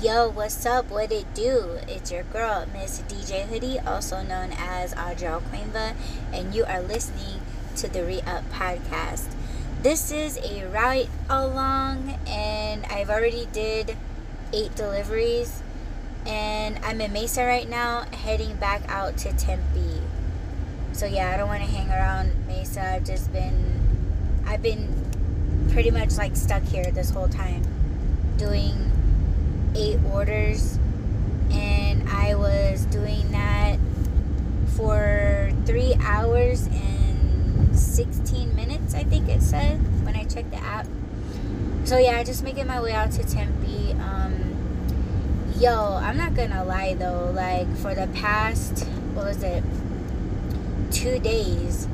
Yo, what's up? What it do? It's your girl, Miss DJ Hoodie, also known as Adriel Quenva, and you are listening to the Re Up Podcast. This is a ride along, and I've already did eight deliveries, and I'm in Mesa right now, heading back out to Tempe. So yeah, I don't want to hang around Mesa. I've just been, I've been pretty much like stuck here this whole time, doing eight orders and I was doing that for three hours and 16 minutes, I think it said when I checked the app. So yeah, I just making my way out to Tempe. Um, yo, I'm not gonna lie though, like for the past, what was it, two days,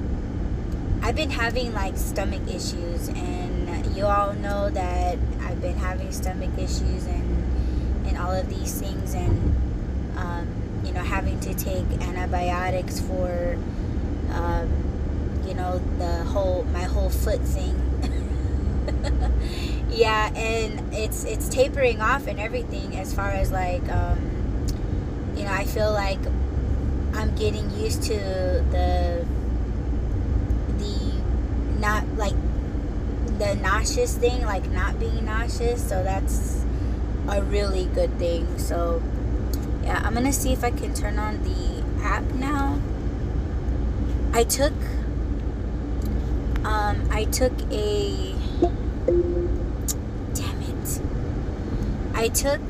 I've been having like stomach issues, and you all know that I've been having stomach issues and and all of these things and um, you know having to take antibiotics for um, you know the whole my whole foot thing. Yeah and it's it's tapering off and everything as far as like um, you know I feel like I'm getting used to the the not like the nauseous thing like not being nauseous so that's a really good thing. So, yeah, I'm gonna see if I can turn on the app now. I took, um, I took a, damn it, I took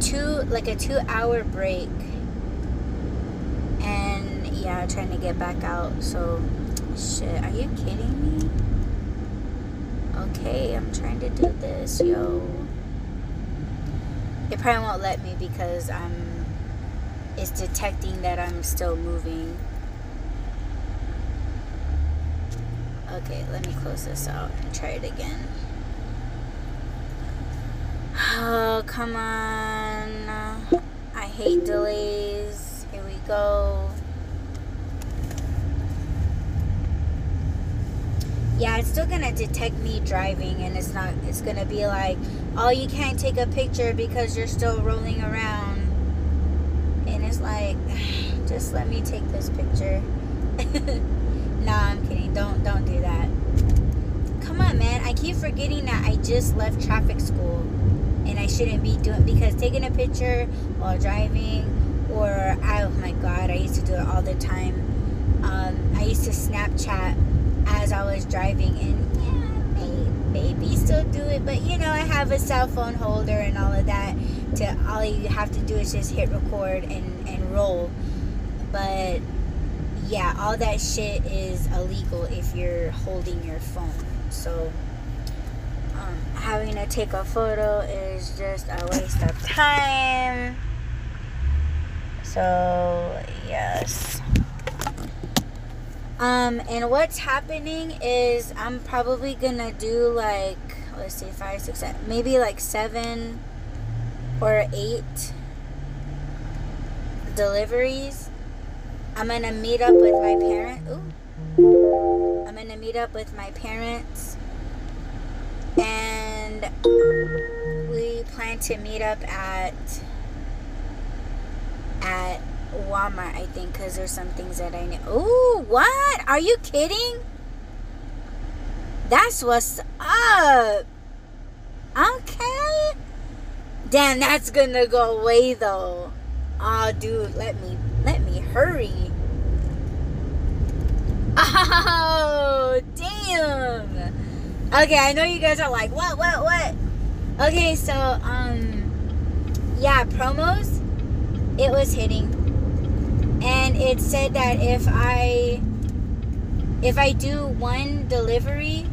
two, like a two hour break, and yeah, trying to get back out. So, shit, are you kidding me? Okay, I'm trying to do this, yo it probably won't let me because I'm it's detecting that I'm still moving. Okay, let me close this out and try it again. Oh, come on. I hate delays. Here we go. yeah, it's still gonna detect me driving, and it's not. It's gonna be like, oh, you can't take a picture because you're still rolling around, and it's like, just let me take this picture. nah, I'm kidding. Don't don't do that. Come on, man. I keep forgetting that I just left traffic school, and I shouldn't be doing because taking a picture while driving, or oh my god, I used to do it all the time. Um, I used to Snapchat as I was driving and yeah, maybe still do it, but you know, I have a cell phone holder and all of that. To all you have to do is just hit record and and roll. But yeah, all that shit is illegal if you're holding your phone. So um, having to take a photo is just a waste of time. So yes. Um, and what's happening is I'm probably gonna do like let's see, five, six, seven, maybe like seven or eight deliveries. I'm gonna meet up with my parents. Ooh. I'm gonna meet up with my parents, and we plan to meet up at at Walmart, I think, because there's some things that I need. Ooh, what? Are you kidding? That's what's up. Okay. Damn, that's gonna go away though. Oh, dude, let me let me hurry. Oh, damn. Okay, I know you guys are like, what, what, what? Okay, so um, yeah, promos. It was hitting and it said that if I if I do one delivery,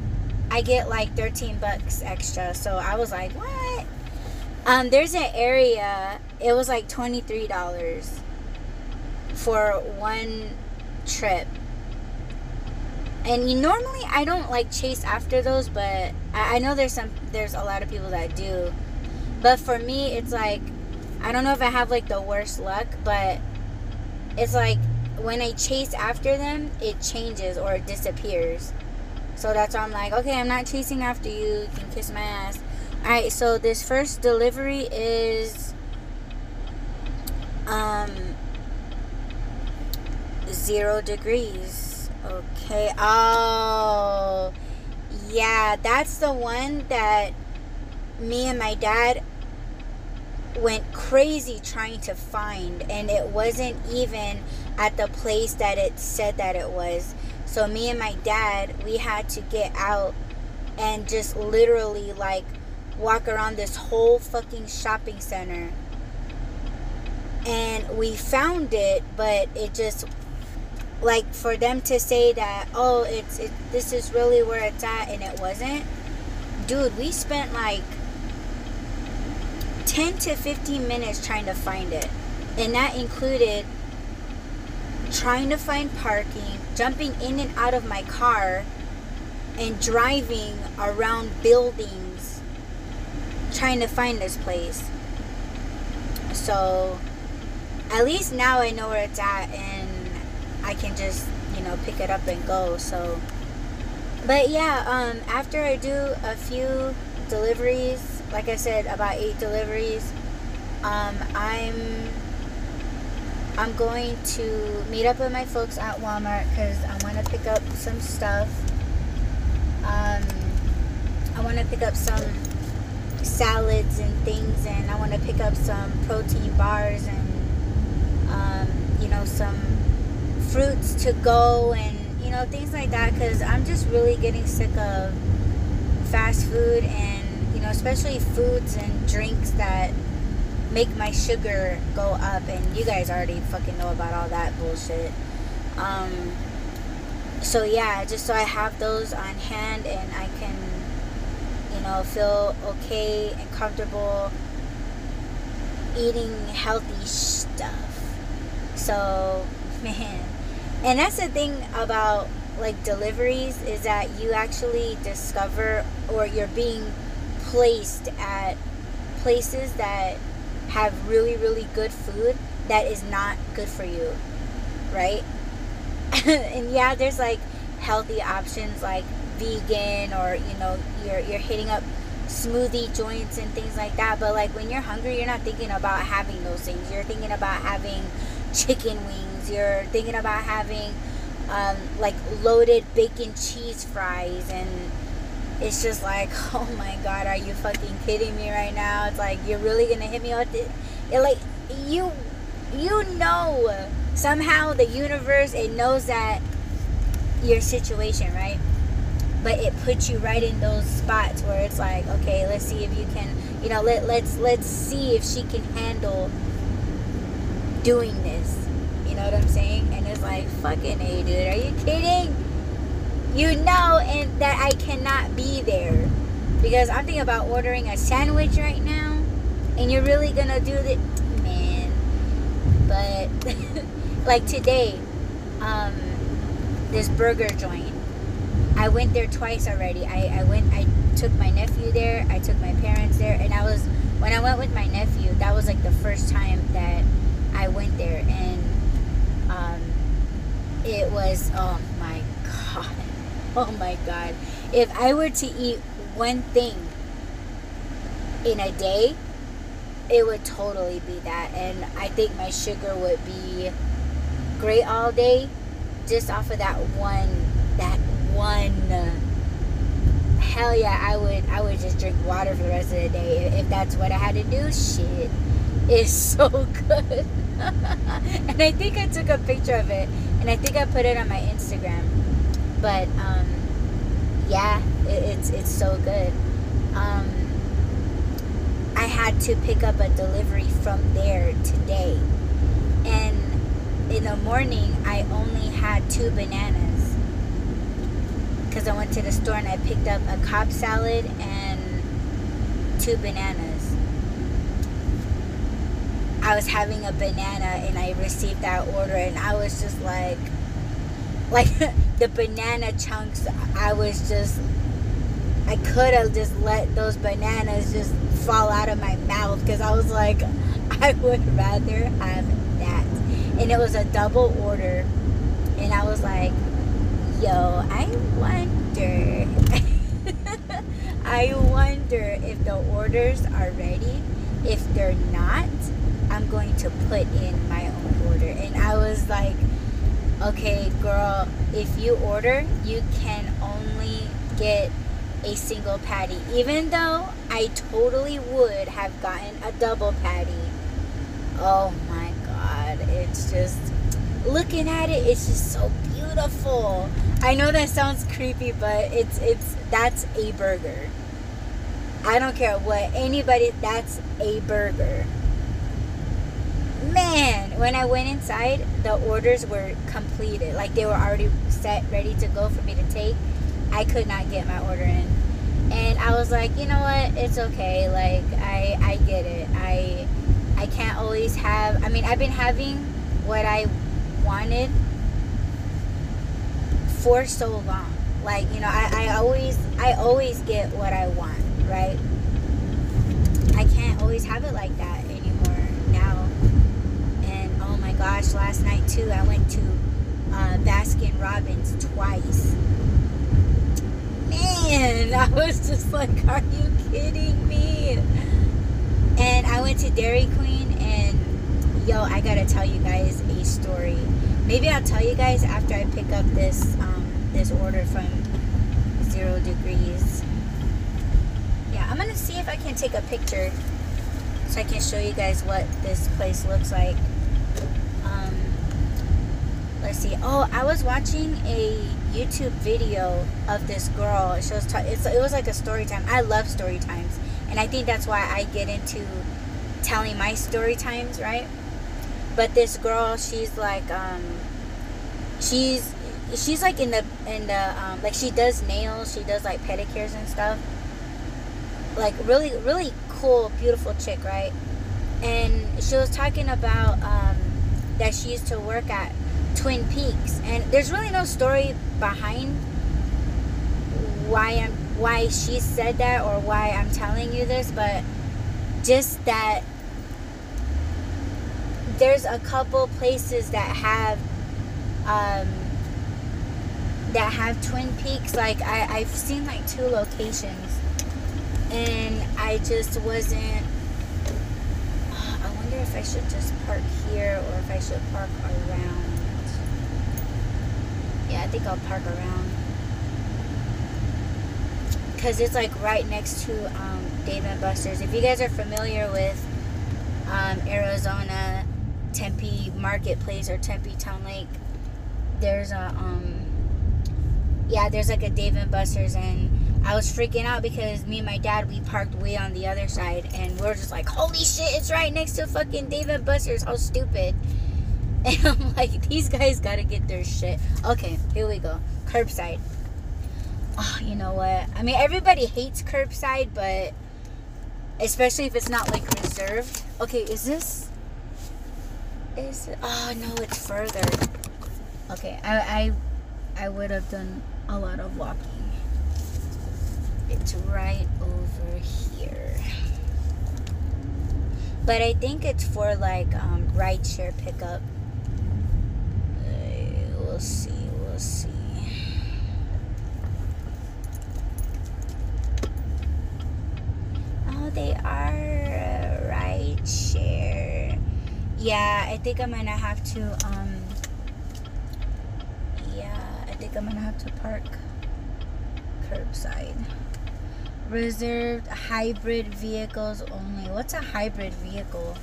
I get like 13 bucks extra. So I was like, what? Um, there's an area, it was like $23 for one trip. And you, normally I don't like chase after those, but I, I know there's some there's a lot of people that do. But for me, it's like I don't know if I have like the worst luck, but it's like when I chase after them, it changes or it disappears. So that's why I'm like, okay, I'm not chasing after you. You can kiss my ass. Alright, so this first delivery is um zero degrees. Okay. Oh yeah, that's the one that me and my dad went crazy trying to find and it wasn't even at the place that it said that it was. So me and my dad, we had to get out and just literally like walk around this whole fucking shopping center. And we found it, but it just like for them to say that oh it's it, this is really where it's at and it wasn't. Dude, we spent like 10 to 15 minutes trying to find it. And that included trying to find parking, jumping in and out of my car, and driving around buildings trying to find this place. So, at least now I know where it's at and I can just, you know, pick it up and go. So, but yeah, um, after I do a few deliveries, like I said, about eight deliveries, um, I'm I'm going to meet up with my folks at Walmart because I want to pick up some stuff. Um, I want to pick up some salads and things, and I want to pick up some protein bars and um, you know some fruits to go and you know things like that because I'm just really getting sick of fast food and know especially foods and drinks that make my sugar go up and you guys already fucking know about all that bullshit. Um so yeah just so I have those on hand and I can you know feel okay and comfortable eating healthy stuff. So man. And that's the thing about like deliveries is that you actually discover or you're being placed at places that have really really good food that is not good for you right? And yeah there's like healthy options like vegan or you know you're you're hitting up smoothie joints and things like that but like when you're hungry you're not thinking about having those things. You're thinking about having chicken wings. You're thinking about having um, like loaded bacon cheese fries and it's just like oh my god are you fucking kidding me right now? It's like you're really gonna hit me with it, like you you know somehow the universe it knows that your situation right? But it puts you right in those spots where it's like okay let's see if you can you know let, let's let's see if she can handle doing this. You know what i'm saying? And it's like fucking hey dude are you kidding you know and that i cannot be there because i'm thinking about ordering a sandwich right now and you're really gonna do the man but like today um this burger joint I went there twice already. I, I went I took my nephew there, I took my parents there, and I was when I went with my nephew, that was like the first time that I went there and um it was oh my god. Oh my god. If I were to eat one thing in a day, it would totally be that. And I think my sugar would be great all day just off of that one that one hell yeah i would i would just drink water for the rest of the day. If that's what i had to do shit it's so good. And i think i took a picture of it and i think i put it on my instagram but um yeah it, it's it's so good. Um i had to pick up a delivery from there today. And in the morning i only had two bananas. Because I went to the store and I picked up a Cobb salad and two bananas. I was having a banana and I received that order and I was just like like the banana chunks I was just I could have just let those bananas just fall out of my mouth because I was like I would rather have that and it was a double order and I was like yo, I wonder. I wonder if the orders are ready. If they're not, I'm going to put in my own order. And I was like, okay, girl, if you order, you can only get a single patty. Even though I totally would have gotten a double patty. Oh my god, it's just looking at it, it's just so beautiful. I know that sounds creepy, but it's it's that's a burger. I don't care what anybody that's a burger. Man, when I went inside, the orders were completed. Like they were already set, ready to go for me to take. I could not get my order in. And I was like, you know what? It's okay. Like I I get it. I I can't always have I mean, I've been having what I wanted for so long. Like, you know, I, I always I always get what I want, right? I can't always have it like that anymore now. Gosh, last night too, I went to uh, Baskin Robbins twice. Man, I was just like, are you kidding me? And I went to Dairy Queen and yo, I gotta tell you guys a story. Maybe I'll tell you guys after I pick up this um, this order from Zero Degrees. Yeah, I'm gonna see if I can take a picture so I can show you guys what this place looks like. Let's see. Oh, I was watching a YouTube video of this girl. She was it was like a story time. I love story times, and I think that's why I get into telling my story times, right? But this girl, she's like, um, she's she's like in the in the um, like she does nails, she does like pedicures and stuff. Like really, really cool, beautiful chick, right? And she was talking about um, that she used to work at Twin Peaks, and there's really no story behind why I'm why she said that or why I'm telling you this, but just that there's a couple places that have um, that have Twin Peaks. Like I, I've seen like two locations, and I just wasn't. I wonder if I should just park here or if I should park around. Yeah, I think I'll park around because it's like right next to um, Dave and Buster's. If you guys are familiar with um, Arizona, Tempe Marketplace or Tempe Town Lake, there's a um, yeah, there's like a Dave and Buster's, and I was freaking out because me and my dad we parked way on the other side, and we are just like, holy shit, it's right next to fucking Dave and Buster's. How stupid! And I'm like, these guys gotta get their shit. Okay, here we go. Curbside. Oh, you know what? I mean, everybody hates curbside, but especially if it's not like reserved. Okay, is this? Is it? Oh no, it's further. Okay, I I, I would have done a lot of walking. It's right over here. But I think it's for like um, ride share pickup. We'll see. We'll see. Oh, they are ride share. Yeah, I think I'm gonna have to. Um, yeah, I think I'm gonna have to park curbside. Reserved hybrid vehicles only. What's a hybrid vehicle?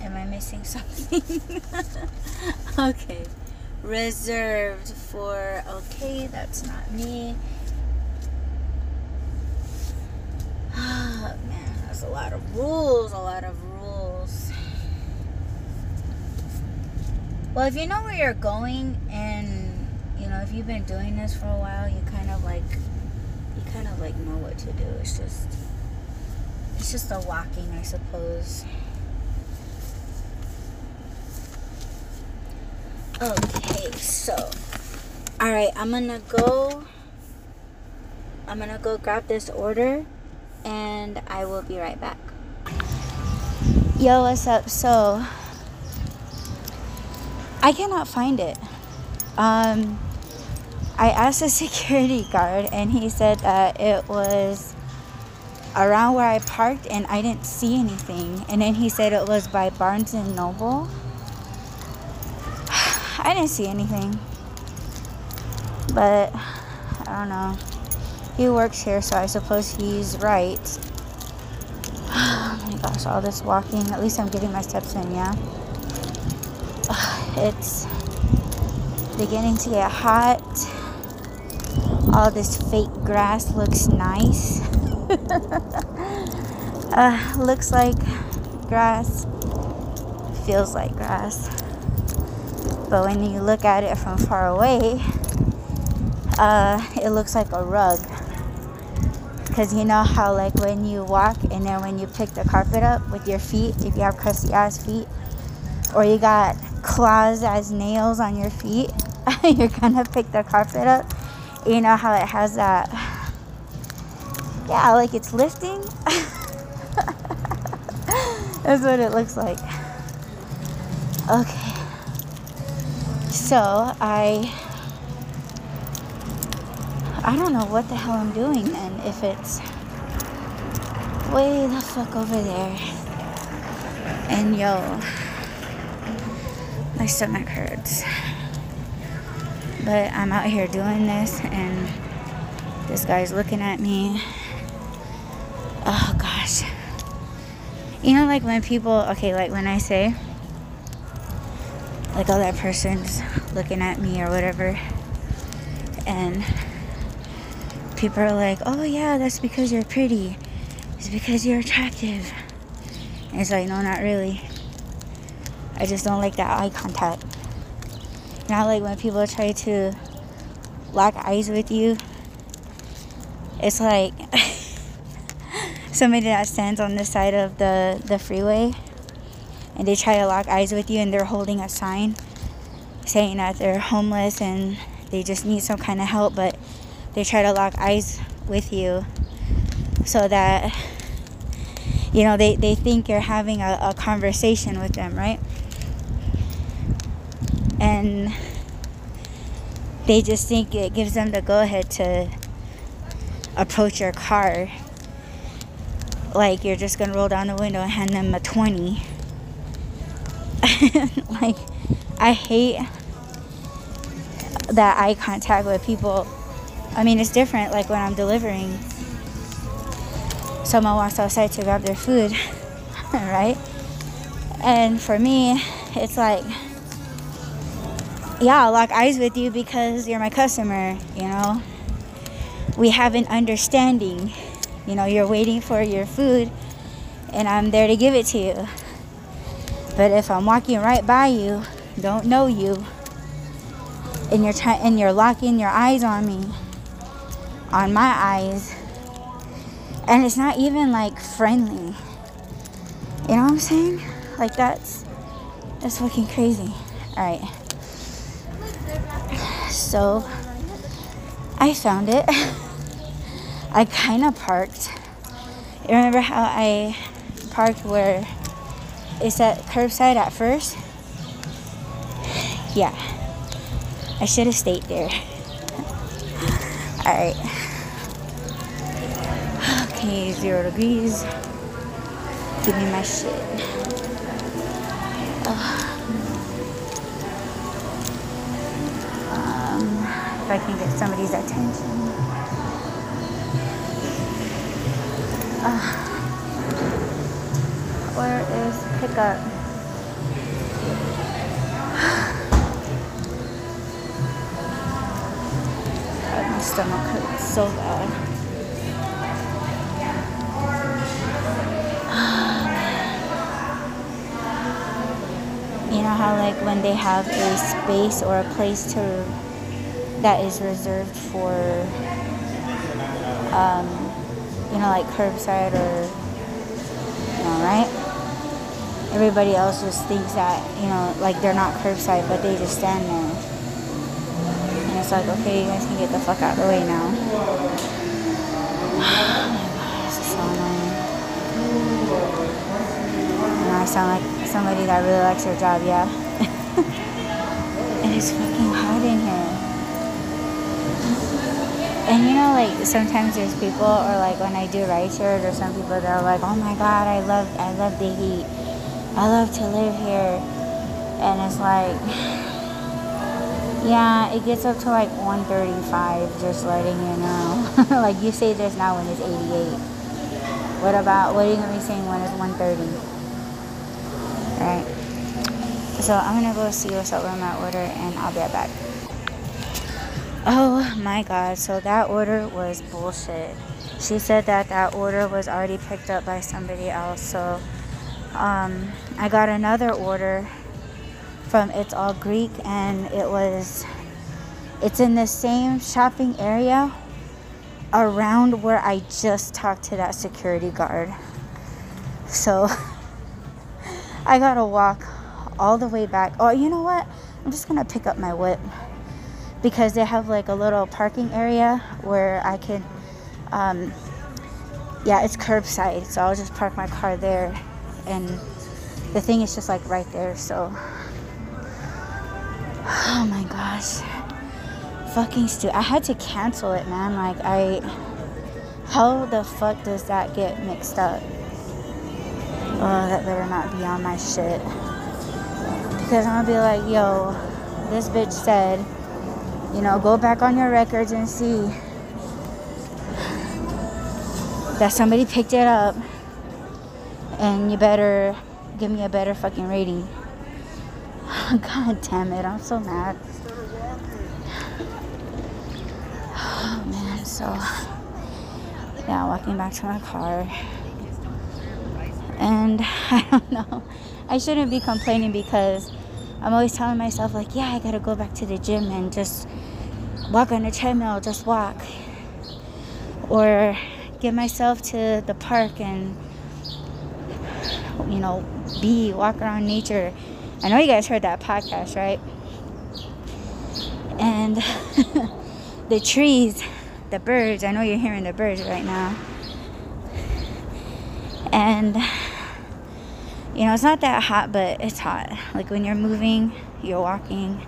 Am I missing something? okay. Reserved for. Okay, that's not me. Oh, man, that's a lot of rules. A lot of rules. Well, if you know where you're going and, you know, if you've been doing this for a while, you kind of like you kind of like know what to do. It's just it's just a walking, I suppose. Okay, so all right, I'm gonna go. I'm gonna go grab this order, and I will be right back. Yo, what's up? So I cannot find it. Um, I asked the security guard, and he said that it was around where I parked, and I didn't see anything. And then he said it was by Barnes and Noble. I didn't see anything, but I don't know. He works here, so I suppose he's right. Oh my gosh, all this walking. At least I'm getting my steps in, yeah? It's beginning to get hot. All this fake grass looks nice. uh, looks like grass, feels like grass. But when you look at it from far away, uh, it looks like a rug. Because you know how, like, when you walk and then when you pick the carpet up with your feet, if you have crusty ass feet, or you got claws as nails on your feet, you're gonna pick the carpet up. You know how it has that, yeah, like it's lifting. That's what it looks like. Okay. So I I don't know what the hell I'm doing and if it's way the fuck over there. And yo, my stomach hurts. But I'm out here doing this and this guy's looking at me. Oh gosh. You know, like when people, okay, like when I say, like, oh, that person's looking at me or whatever, and people are like, oh yeah, that's because you're pretty. It's because you're attractive. And it's like, no, not really. I just don't like that eye contact. Not like when people try to lock eyes with you. It's like somebody that stands on the side of the, the freeway and they try to lock eyes with you and they're holding a sign saying that they're homeless and they just need some kind of help, but they try to lock eyes with you so that you know they, they think you're having a, a conversation with them right? And they just think it gives them the go ahead to approach your car. Like you're just gonna roll down the window and hand them a 20 like i hate that eye contact with people I mean, it's different like when I'm delivering. Someone walks outside to grab their food, right? And for me, it's like, yeah, I'll lock eyes with you because you're my customer, you know? We have an understanding. You know, you're waiting for your food and I'm there to give it to you. But if I'm walking right by you, don't know you, and you're trying and you're locking your eyes on me, on my eyes. And it's not even like friendly. You know what I'm saying? Like that's that's fucking crazy. Alright. So I found it. I kinda parked. You remember how I parked where it that curbside at first? Yeah. I should have stayed there. Alright. Okay, zero degrees. Give me my shit. Um, if I can get somebody's attention. Uh, where is pickup? my stomach hurts so bad. you know how like when they have a space or a place to that is reserved for um, you know like curbside or you know right everybody else just thinks that you know like they're not curbside but they just stand there and it's like okay you guys can get the fuck out of the way now oh this is so annoying I sound like somebody that really likes their job, yeah. and it's fucking hot in here. And you know, like sometimes there's people, or like when I do ride share, there's some people that are like, "Oh my God, I love, I love the heat. I love to live here," and it's like, yeah, it gets up to like 135. Just letting you know. like you say, there's now when it's 88. What about what are you gonna be saying when it's 130? Right. So I'm gonna go see what's up with my order, and I'll be right back. Oh my god, so that order was bullshit. She said that that order was already picked up by somebody else. So um, I got another order from It's All Greek, and it was, it's in the same shopping area around where I just talked to that security guard. So I gotta walk all the way back. Oh, you know what? I'm just gonna pick up my whip because they have like a little parking area where I can, um, yeah, it's curbside, so I'll just park my car there, and the thing is just like right there. So, oh my gosh, fucking stupid! I had to cancel it, man. Like I, how the fuck does that get mixed up? Oh, that better not be on my shit. Because I'm gonna be like, yo, this bitch said you know, go back on your records and see that somebody picked it up and you better give me a better fucking rating. God damn it, I'm so mad. Oh man, so yeah, walking back to my car. And I don't know. I shouldn't be complaining because I'm always telling myself, like, yeah, I gotta go back to the gym and just walk on the treadmill, just walk. Or get myself to the park and, you know, be, walk around nature. I know you guys heard that podcast, right? And the trees, the birds, I know you're hearing the birds right now. And you know, it's not that hot, but it's hot. Like when you're moving, you're walking,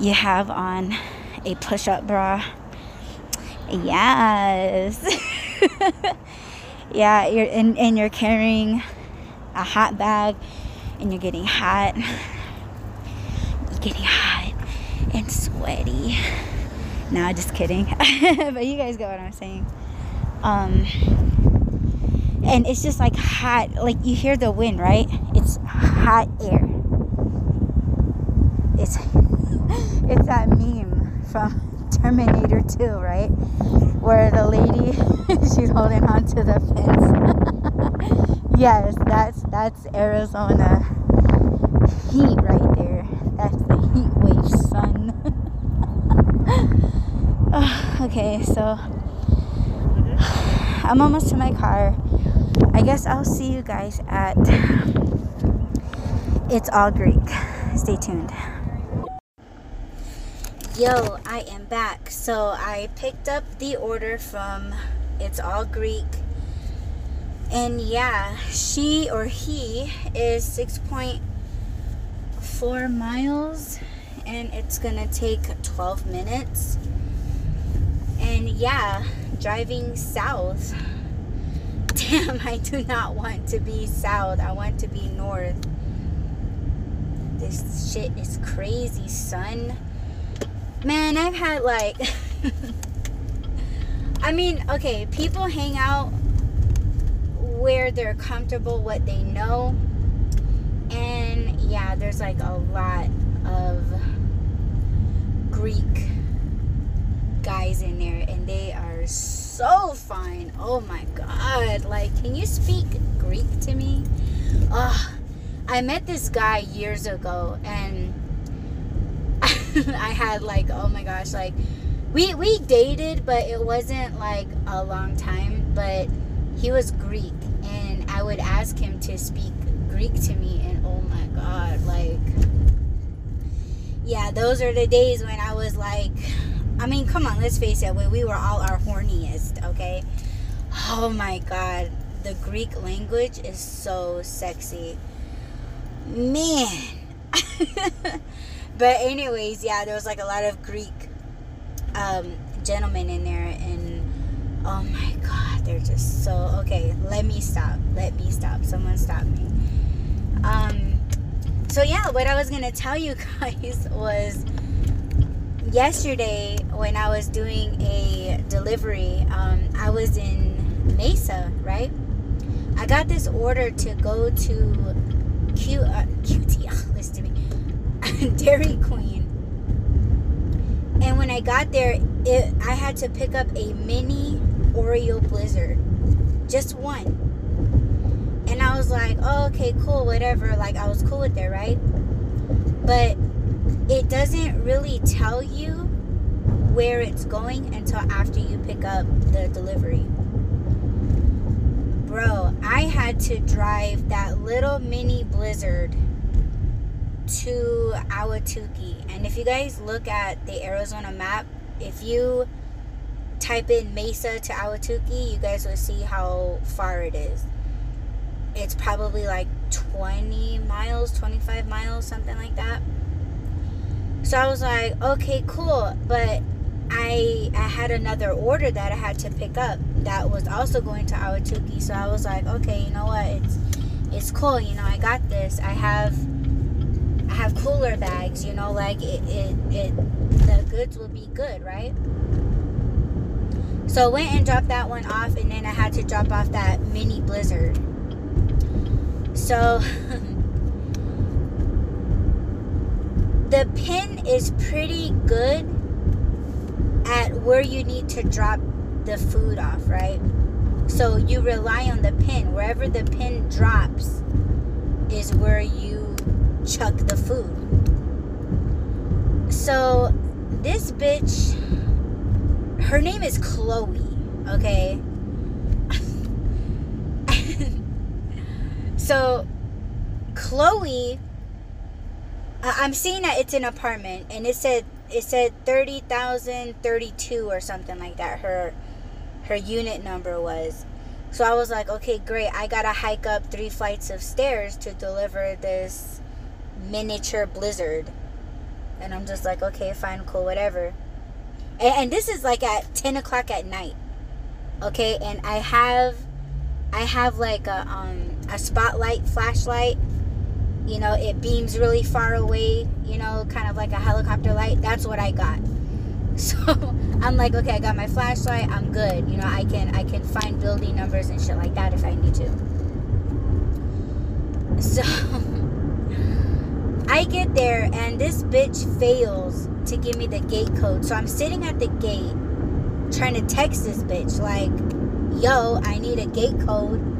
you have on a push up bra. Yes. yeah, you're and, and you're carrying a hot bag and you're getting hot. You're getting hot and sweaty. Nah, just kidding. but you guys get what I'm saying. Um and it's just like hot like you hear the wind right it's hot air it's it's that meme from terminator 2 right where the lady she's holding on to the fence yes that's that's arizona heat right there that's the heat wave sun okay so i'm almost to my car I guess I'll see you guys at It's All Greek. Stay tuned. Yo, I am back. So I picked up the order from It's All Greek. And yeah, she or he is 6.4 miles and it's gonna take 12 minutes. And yeah, driving south damn, I do not want to be south. I want to be north. This shit is crazy, son. Man, I've had like. I mean, okay, people hang out where they're comfortable, what they know. And yeah, there's like a lot of Greek guys in there, and they are so fine. Oh my god. Like, can you speak Greek to me? Ugh. I met this guy years ago and I had like, oh my gosh, like we we dated, but it wasn't like a long time, but he was Greek I would ask him to speak Greek to me and oh my god, like yeah, those are the days when I was like I mean, come on, let's face it, when we were all our horniest, okay? Oh my god, the Greek language is so sexy. Man. but anyways, yeah, there was like a lot of Greek um, gentlemen in there and oh my god they're just so okay let me stop let me stop someone stop me. Um so yeah what i was gonna tell you guys was yesterday when i was doing a delivery um, i was in mesa right? I got this order to go to Q, uh, qt listen to me dairy queen. And when i got there it, i had to pick up a mini oreo blizzard just one and i was like oh, okay cool whatever like i was cool with it right but it doesn't really tell you where it's going until after you pick up the delivery. Bro, I had to drive that little mini blizzard to Ahwatukee. And if you guys look at the Arizona map, if you type in Mesa to Ahwatukee, you guys will see how far it is. It's probably like 20 miles, 25 miles, something like that. So I was like, okay, cool. But I I had another order that I had to pick up that was also going to Ahwatukee. So I was like, okay, you know what? It's it's cool. You know, I got this. I have I have cooler bags. You know, like it it, it the goods will be good, right? So I went and dropped that one off, and then I had to drop off that mini blizzard. So the pin is pretty good at where you need to drop the food off, right? So you rely on the pin. Wherever the pin drops is where you chuck the food. So this bitch, her name is Chloe, okay? so Chloe I'm seeing that it's an apartment, and it said it said thirty thousand thirty two or something like that. Her her unit number was. So I was like, okay, great. I gotta hike up three flights of stairs to deliver this miniature blizzard. And I'm just like, okay, fine, cool, whatever. And, and this is like at ten o'clock at night. Okay, and I have I have like a um a spotlight flashlight. You know it beams really far away you know kind of like a helicopter light. That's what i got. So i'm like okay i got my flashlight. I'm good. You know i can i can find building numbers and shit like that if i need to. So i get there and this bitch fails to give me the gate code so i'm sitting at the gate trying to text this bitch like yo i need a gate code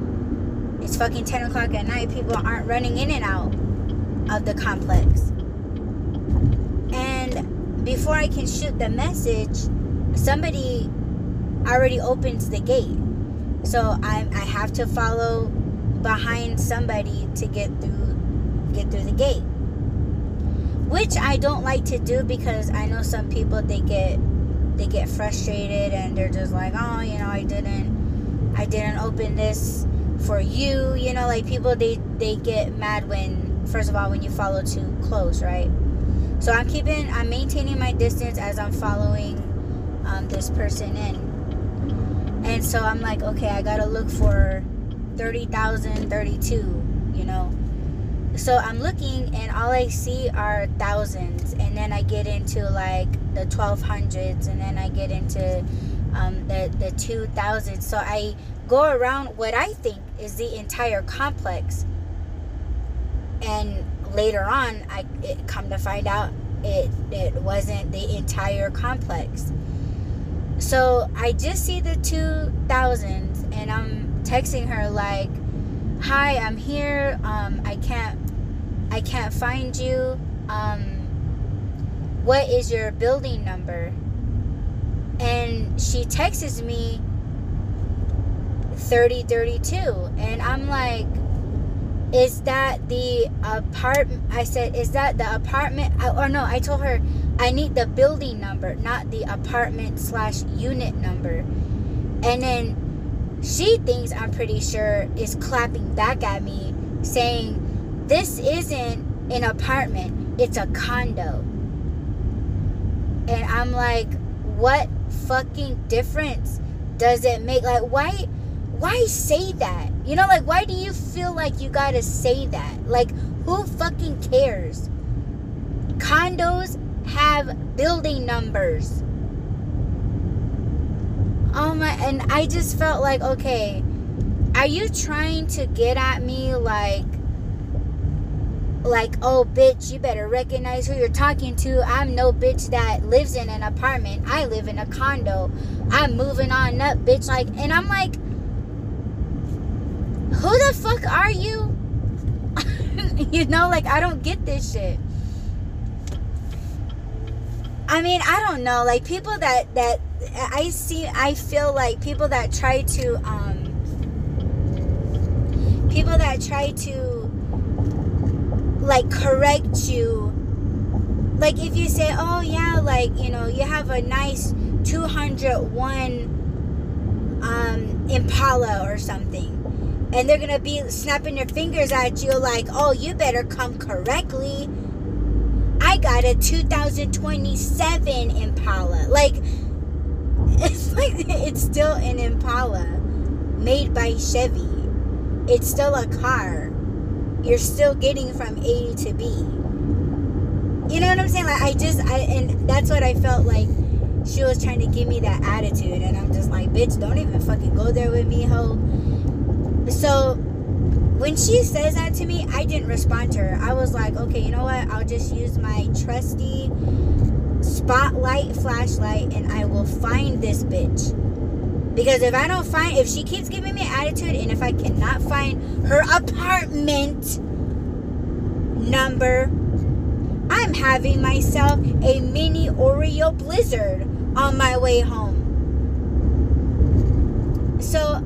it's fucking 10 o'clock at night. People aren't running in and out of the complex. And before I can shoot the message, somebody already opens the gate. So I, I have to follow behind somebody to get through get through the gate. Which I don't like to do because I know some people they get they get frustrated and they're just like, "Oh, you know, I didn't I didn't open this for you. You know like people they they get mad when first of all when you follow too close right? So i'm keeping i'm maintaining my distance as i'm following um, this person in. And so i'm like okay i gotta look for 30032 you know so i'm looking and all i see are thousands and then i get into like the 1200s and then i get into um, the the 2000s so i go around what I think is the entire complex. And later on, I it, come to find out it it wasn't the entire complex. So I just see the two thousands, and I'm texting her like, "Hi, I'm here. Um, I can't, I can't find you. Um, what is your building number?" And she texts me 3032 and i'm like is that the apartment i said is that the apartment or no i told her i need the building number not the apartment slash unit number and then she thinks i'm pretty sure is clapping back at me saying this isn't an apartment it's a condo and i'm like what fucking difference does it make? Like, why, why say that? You know, like, why do you feel like you gotta say that? Like, who fucking cares? Condos have building numbers. Oh my, and I just felt like, okay, are you trying to get at me like, like, oh, bitch, you better recognize who you're talking to. I'm no bitch that lives in an apartment. I live in a condo. I'm moving on up, bitch. Like, and I'm like, who the fuck are you? you know, like, I don't get this shit. I mean, I don't know. Like, people that, that, I see, I feel like people that try to, um, people that try to like correct you. Like if you say oh yeah like you know you have a nice 201 um impala or something and they're gonna be snapping their fingers at you like oh you better come correctly. I got a 2027 impala. Like it's like it's still an impala made by chevy. It's still a car you're still getting from A to B. You know what I'm saying? Like I just I and that's what I felt like she was trying to give me that attitude and I'm just like, bitch, don't even fucking go there with me, ho. So when she says that to me, I didn't respond to her. I was like, okay, you know what? I'll just use my trusty spotlight flashlight and I will find this bitch. Because if I don't find, if she keeps giving me attitude, and if I cannot find her apartment number, I'm having myself a mini Oreo blizzard on my way home. So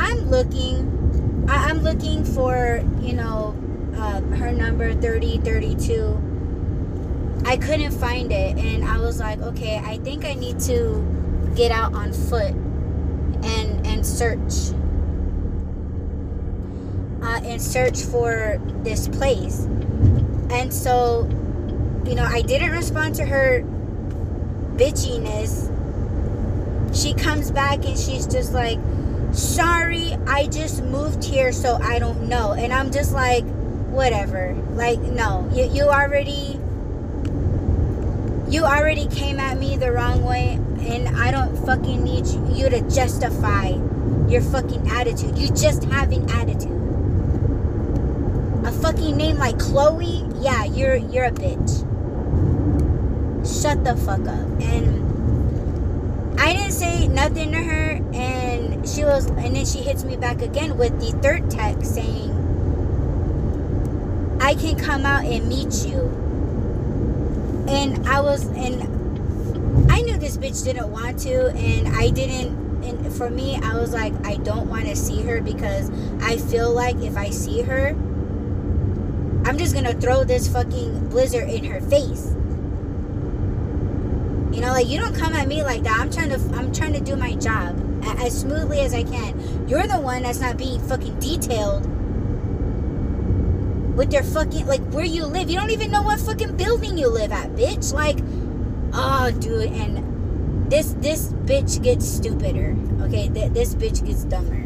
I'm looking, I, am looking for, you know, uh, her number 3032. I couldn't find it, and I was like, okay, I think I need to get out on foot and search uh, and search for this place. And so you know i didn't respond to her bitchiness. She comes back and she's just like sorry i just moved here so i don't know. And i'm just like whatever. Like no you, you already you already came at me the wrong way and I don't fucking need you to justify your fucking attitude. You just have an attitude. A fucking name like Chloe, yeah, you're you're a bitch. Shut the fuck up. And I didn't say nothing to her and she was and then she hits me back again with the third text saying I can come out and meet you and I was and I knew this bitch didn't want to and I didn't and for me I was like I don't want to see her because I feel like if I see her I'm just gonna throw this fucking blizzard in her face you know like you don't come at me like that I'm trying to I'm trying to do my job as smoothly as I can you're the one that's not being fucking detailed with their fucking like where you live. You don't even know what fucking building you live at, bitch. Like, oh, dude, and this this bitch gets stupider. Okay, Th- this bitch gets dumber.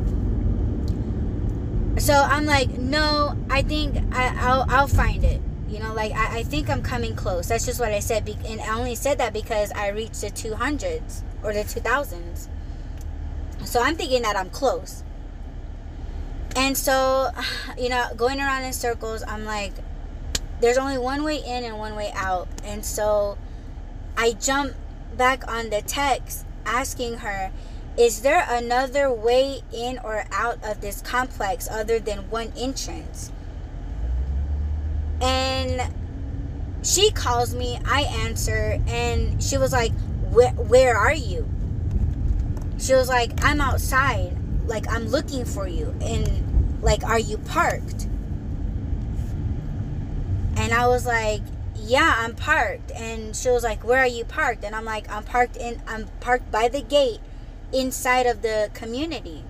So I'm like, no, I think I, I'll I'll find it. You know, like I, I think I'm coming close. That's just what I said, Be- and I only said that because I reached the 200s or the 2000s. So I'm thinking that I'm close. And so, you know, going around in circles, I'm like, there's only one way in and one way out. And so I jump back on the text asking her, is there another way in or out of this complex other than one entrance? And she calls me, I answer, and she was like, where, are you? She was like, I'm outside. Like, I'm looking for you. And like, are you parked? And I was like, yeah, I'm parked. And she was like, where are you parked? And I'm like, I'm parked in, I'm parked by the gate inside of the community.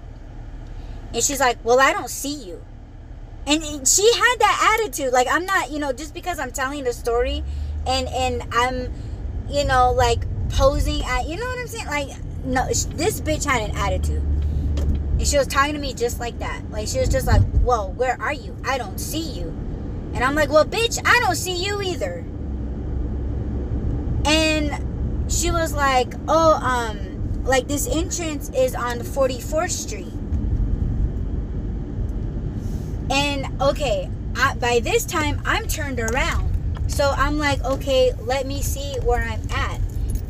And she's like, well, I don't see you. And she had that attitude. Like, I'm not, you know, just because I'm telling the story and, and I'm, you know, like posing at, you know what I'm saying? Like, no, this bitch had an attitude. And she was talking to me just like that. Like, she was just like, Whoa, where are you? I don't see you. And I'm like, Well, bitch, I don't see you either. And she was like, Oh, um, like this entrance is on 44th Street. And okay, I, by this time, I'm turned around. So I'm like, okay, let me see where I'm at.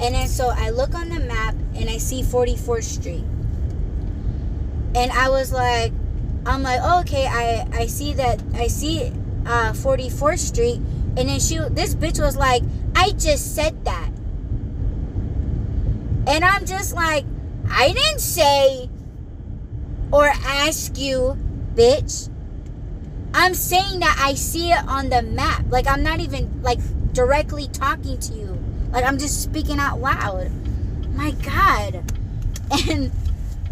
And then so I look on the map and I see 44th Street. And I was like, I'm like, oh, okay, I, I see that, I see uh, 44th Street. And then she, this bitch was like, I just said that. And I'm just like, I didn't say or ask you, bitch. I'm saying that I see it on the map. Like I'm not even like directly talking to you. Like I'm just speaking out loud. My God. And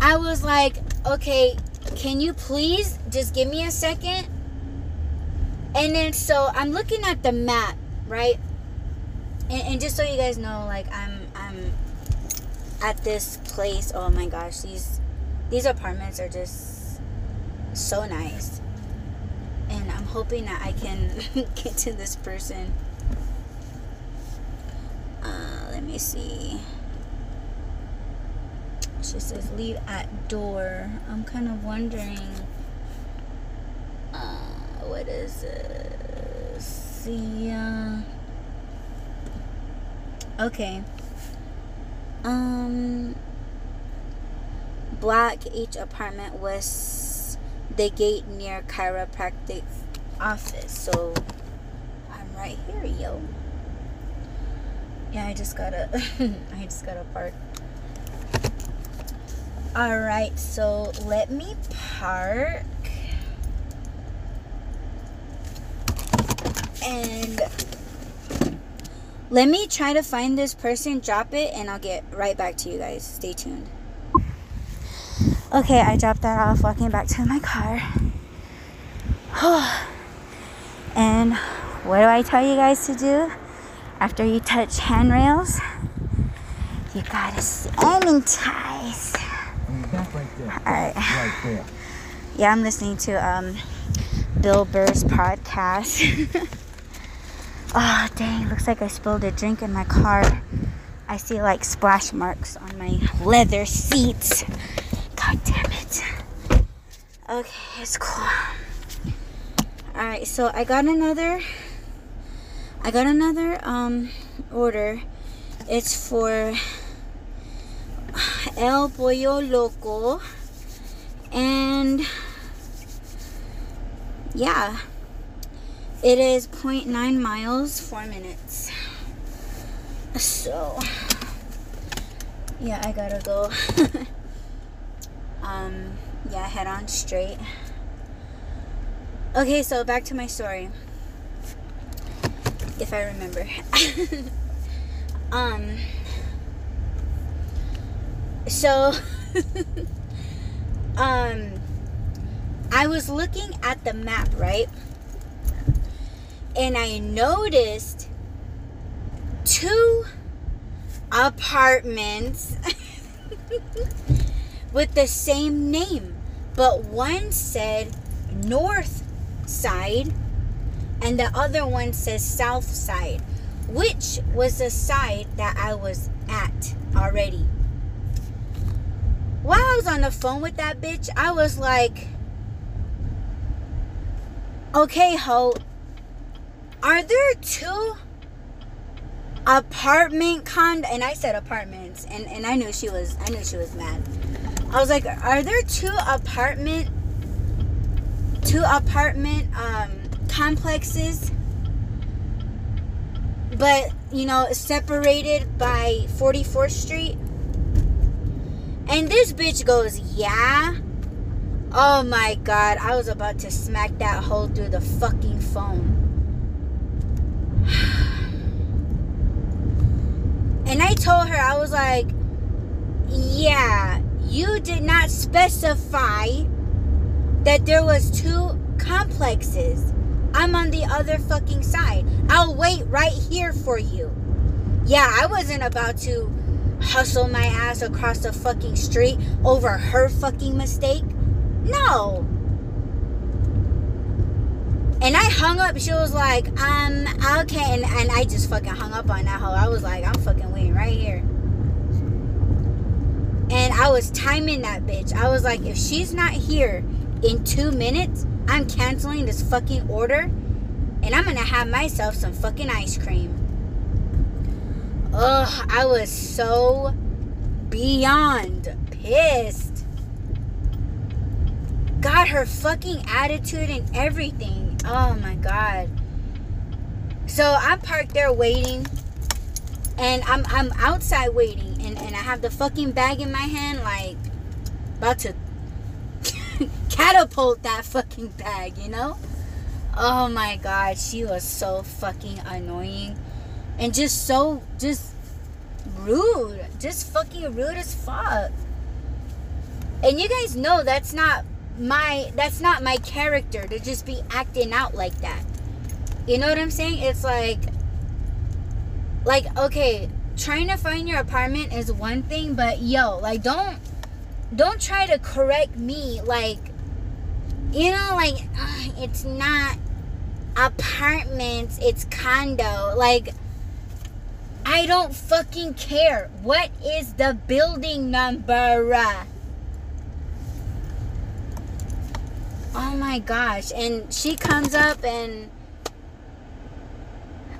I was like, okay, can you please just give me a second? And then so I'm looking at the map, right? And, and just so you guys know, like I'm I'm at this place. Oh my gosh, these these apartments are just so nice and I'm hoping that I can get to this person. Uh, let me see. She says leave at door. I'm kind of wondering. Uh, what is this? See. Uh, okay. Um. Black H apartment was the gate near chiropractic office. So I'm right here, yo. Yeah, I just gotta I just gotta park. Alright, so let me park. And let me try to find this person, drop it, and I'll get right back to you guys. Stay tuned. Okay, I dropped that off walking back to my car. and what do I tell you guys to do after you touch handrails? You gotta sanitize. Right All right. right. Yeah, I'm listening to um, Bill Burr's podcast. oh, dang. Looks like I spilled a drink in my car. I see like splash marks on my leather seats. God damn it. Okay, it's cool. Alright, so I got another I got another um order. It's for El Pollo Loco. And yeah. It is 0.9 miles, 4 minutes. So yeah, I gotta go. um, yeah, head on straight. Okay, so back to my story. If I remember. um, so, um, I was looking at the map, right? And I noticed two apartments with the same name, but one said North Side and the other one says South Side, which was the side that I was at already. While I was on the phone with that bitch, I was like, okay, ho, are there two apartment condo? And I said apartments, and, and I knew she was, I knew she was mad. I was like, are there two apartment two apartment um, complexes but you know separated by 44th Street? And this bitch goes, "Yeah." Oh my god, I was about to smack that hole through the fucking phone. And I told her, I was like, yeah, you did not specify that there was two complexes. I'm on the other fucking side. I'll wait right here for you. Yeah, I wasn't about to hustle my ass across the fucking street over her fucking mistake. No. And I hung up. She was like, um, okay. And, and I just fucking hung up on that hoe. I was like, I'm fucking waiting right here. And I was timing that bitch. I was like, if she's not here in two minutes, I'm canceling this fucking order. And I'm gonna have myself some fucking ice cream. Ugh, I was so beyond pissed. God, her fucking attitude and everything. Oh my god. So I'm parked there waiting. And I'm I'm outside waiting and, and I have the fucking bag in my hand like about to catapult that fucking bag, you know? Oh my god, she was so fucking annoying. And just so just rude. Just fucking rude as fuck. And you guys know that's not my that's not my character to just be acting out like that. You know what I'm saying? It's like like okay, trying to find your apartment is one thing, but yo, like don't don't try to correct me like you know like it's not apartments, it's condo. Like I don't fucking care. What is the building number? Oh my gosh. And she comes up and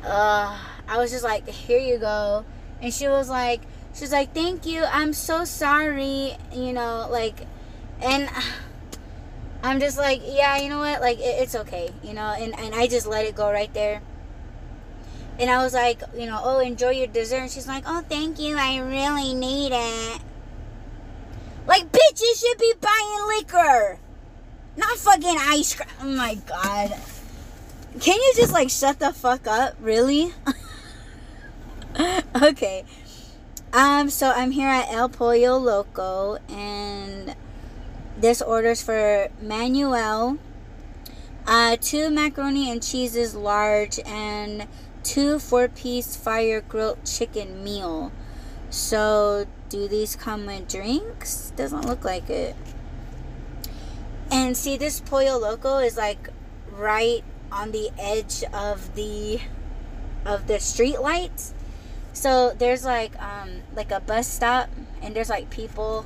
uh I was just like, here you go. And she was like, she's like, thank you. I'm so sorry. You know, like, and I'm just like, yeah, you know what? Like, it, it's okay. You know, and, and I just let it go right there. And I was like, you know, oh, enjoy your dessert. And she's like, oh, thank you. I really need it. Like, bitch, you should be buying liquor. Not fucking ice cream. Oh my god. Can you just like shut the fuck up? Really? okay. Um, so I'm here at El Pollo Loco and this order's for Manuel. Uh, two macaroni and cheeses large and two four piece fire grilled chicken meal. So do these come with drinks? Doesn't look like it. And see this Pollo Loco is like right on the edge of the of the street lights. So there's like um like a bus stop and there's like people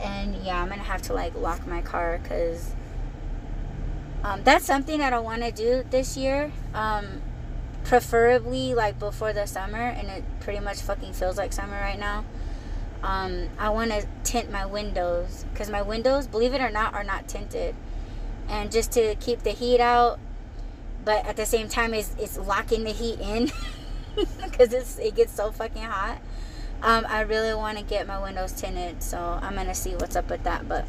and yeah, I'm to have to like lock my car cuz um that's something that I want to do this year. Um preferably like before the summer and it pretty much fucking feels like summer right now um, I want to tint my windows because my windows, believe it or not, are not tinted. And just to keep the heat out, but at the same time, it's, it's locking the heat in because it gets so fucking hot. Um, I really want to get my windows tinted, so I'm gonna see what's up with that. But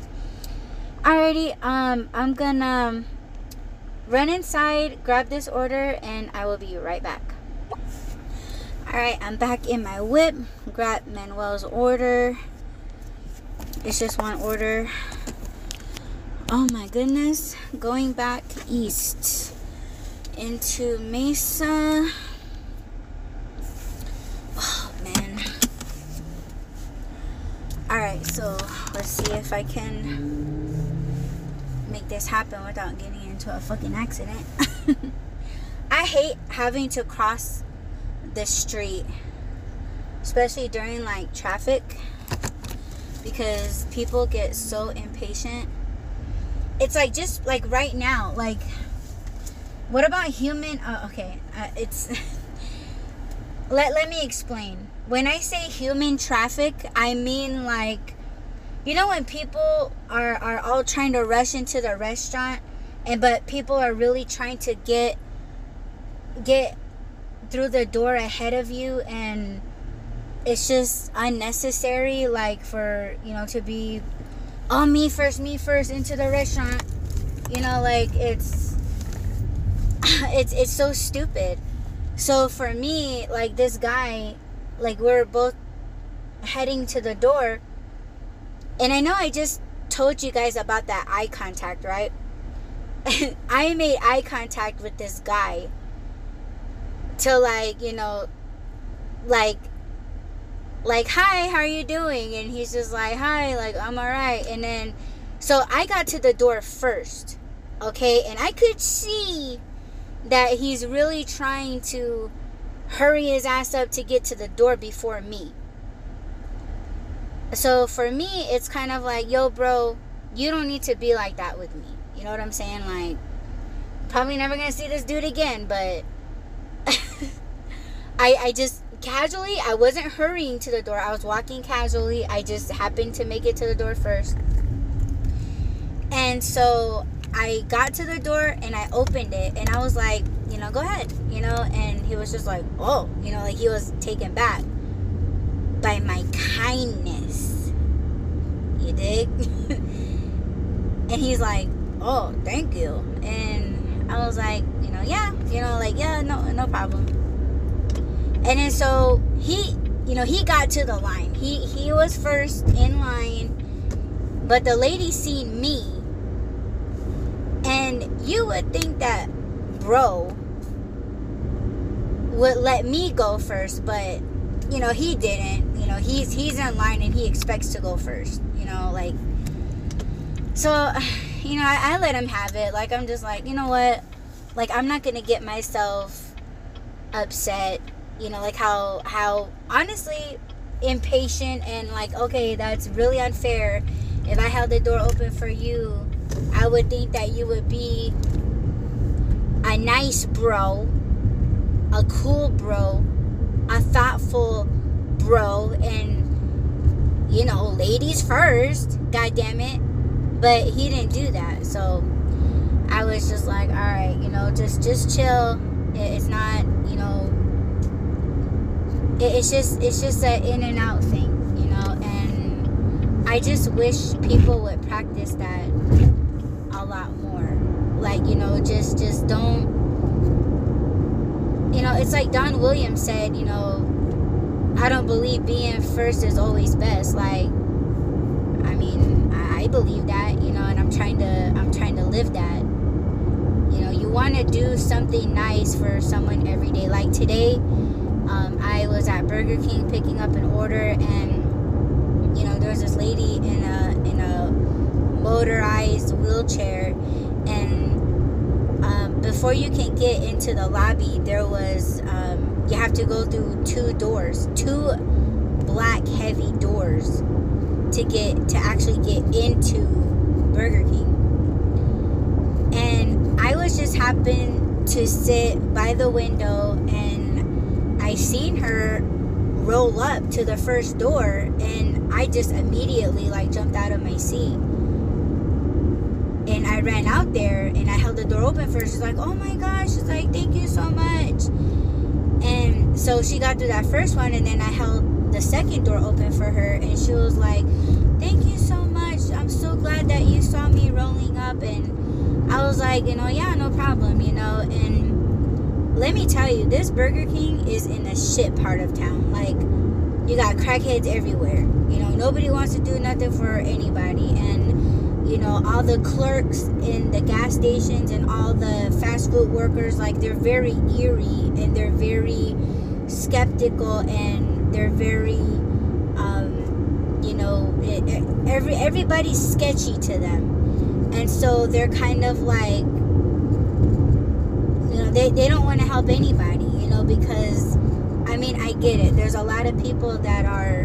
alrighty, um, I'm gonna um, run inside, grab this order, and I will be right back. Alright, I'm back in my whip. Grab Manuel's order. It's just one order. Oh my goodness. Going back east into Mesa. Oh man. Alright, so let's see if I can make this happen without getting into a fucking accident. I hate having to cross the street, especially during like traffic, because people get so impatient. It's like just like right now, like what about human? Uh, okay, uh, it's let let me explain. When I say human traffic, I mean like you know when people are are all trying to rush into the restaurant and but people are really trying to get get through the door ahead of you and it's just unnecessary like for you know to be oh me first me first into the restaurant. You know like it's it's it's so stupid. So for me like this guy like we're both heading to the door and i know i just told you guys about that eye contact right? I made eye contact with this guy to like you know like like hi how are you doing? And he's just like hi like i'm all right and then so i got to the door first okay? And i could see that he's really trying to hurry his ass up to get to the door before me. So for me it's kind of like yo bro you don't need to be like that with me. You know what i'm saying? Like probably never gonna see this dude again but I, I just casually, I wasn't hurrying to the door. I was walking casually. I just happened to make it to the door first. And so I got to the door and I opened it and I was like, you know, go ahead, you know, and he was just like, oh, you know, like he was taken back by my kindness. You dig? and he's like, oh, thank you. And I was like, you know, yeah, you know, like, yeah, no, no problem. And then so he, you know, he got to the line. He he was first in line, but the lady seen me. And you would think that bro would let me go first, but you know, he didn't. You know, he's he's in line and he expects to go first, you know, like so you know, I, I let him have it. Like I'm just like, you know what? Like I'm not gonna get myself upset you know like how how honestly impatient and like okay that's really unfair if i held the door open for you i would think that you would be a nice bro a cool bro a thoughtful bro and you know ladies first god damn it but he didn't do that so i was just like all right you know just just chill it's not you know it's just it's just an in and out thing, you know. And I just wish people would practice that a lot more. Like you know, just just don't. You know, it's like Don Williams said. You know, I don't believe being first is always best. Like, I mean, I, believe that. You know, and I'm trying to I'm trying to live that. You know, you want to do something nice for someone every day. Like today um, I was at Burger King picking up an order, and you know there was this lady in a in a motorized wheelchair, and um, before you can get into the lobby, there was um, you have to go through two doors, two black heavy doors to get to actually get into Burger King. And I was just happened to sit by the window and I seen her roll up to the first door and I just immediately like jumped out of my seat. And I ran out there and I held the door open for her. She's like, oh my gosh. She's like, thank you so much. And so she got through that first one and then I held the second door open for her and she was like, thank you so much. I'm so glad that you saw me rolling up. And I was like, you know, yeah, no problem, you know. And let me tell you, this Burger King is in a shit part of town. Like, you got crackheads everywhere. You know, nobody wants to do nothing for anybody. And, you know, all the clerks in the gas stations and all the fast food workers, like, they're very eerie and they're very skeptical and they're very, um, you know, it, every everybody's sketchy to them. And so they're kind of like, you know, they, they don't want to help anybody, you know, because I mean, I get it. There's a lot of people that are,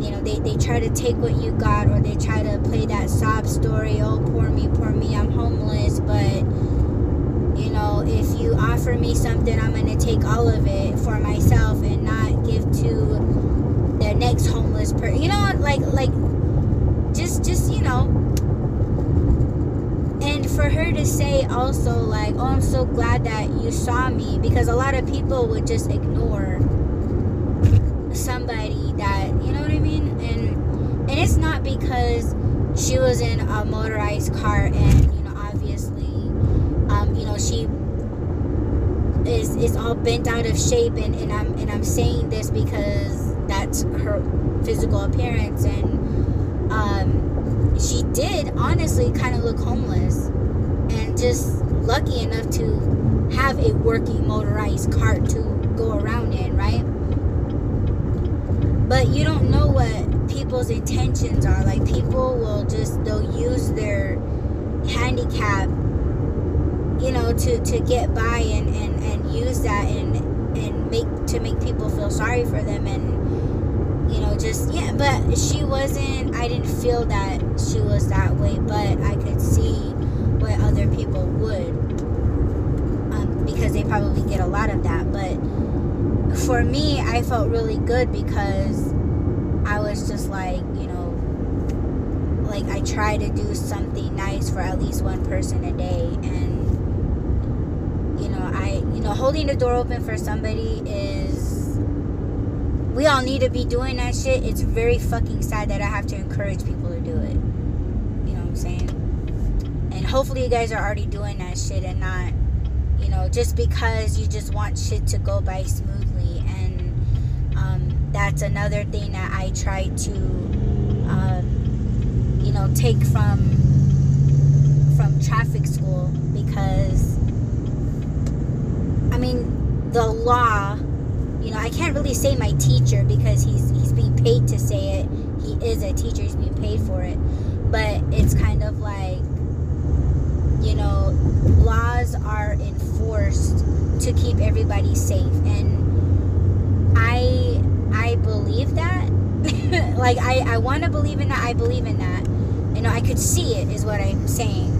you know, they, they try to take what you got or they try to play that sob story. Oh, poor me, poor me, I'm homeless. But, you know, if you offer me something, I'm going to take all of it for myself and not give to the next homeless person. You know, like, like, just, just, you know, And for her to say also like oh i'm so glad that you saw me because a lot of people would just ignore somebody that you know what i mean and and it's not because she was in a motorized car and know she is is all bent out of shape and, and i'm and i'm saying this because that's her physical appearance and um she did honestly kind of look homeless and just lucky enough to have a working motorized cart to go around in, right? but you don't know what people's intentions are like people will just they'll use their handicap you know to to get by and and and use that and and make to make people feel sorry for them and you know just yeah but she wasn't i didn't feel that she was that way but i could see what other people would um, because they probably get a lot of that but for me i felt really good because i was just like you know like i try to do something nice for at least one person a day and you know i you know holding the door open for somebody is we all need to be doing that shit. It's very fucking sad that i have to encourage people to do it. You know what i'm saying? And hopefully you guys are already doing that shit and not you know just because you just want shit to go by smoothly. And um, that's another thing that i try to um, you know take from from traffic school because I mean, the law, you know, I can't really say my teacher because he's he's being paid to say it. He is a teacher, he's being paid for it. But it's kind of like you know, laws are enforced to keep everybody safe and I I believe that. like I I want to believe in that. I believe in that. You know, I could see it is what I'm saying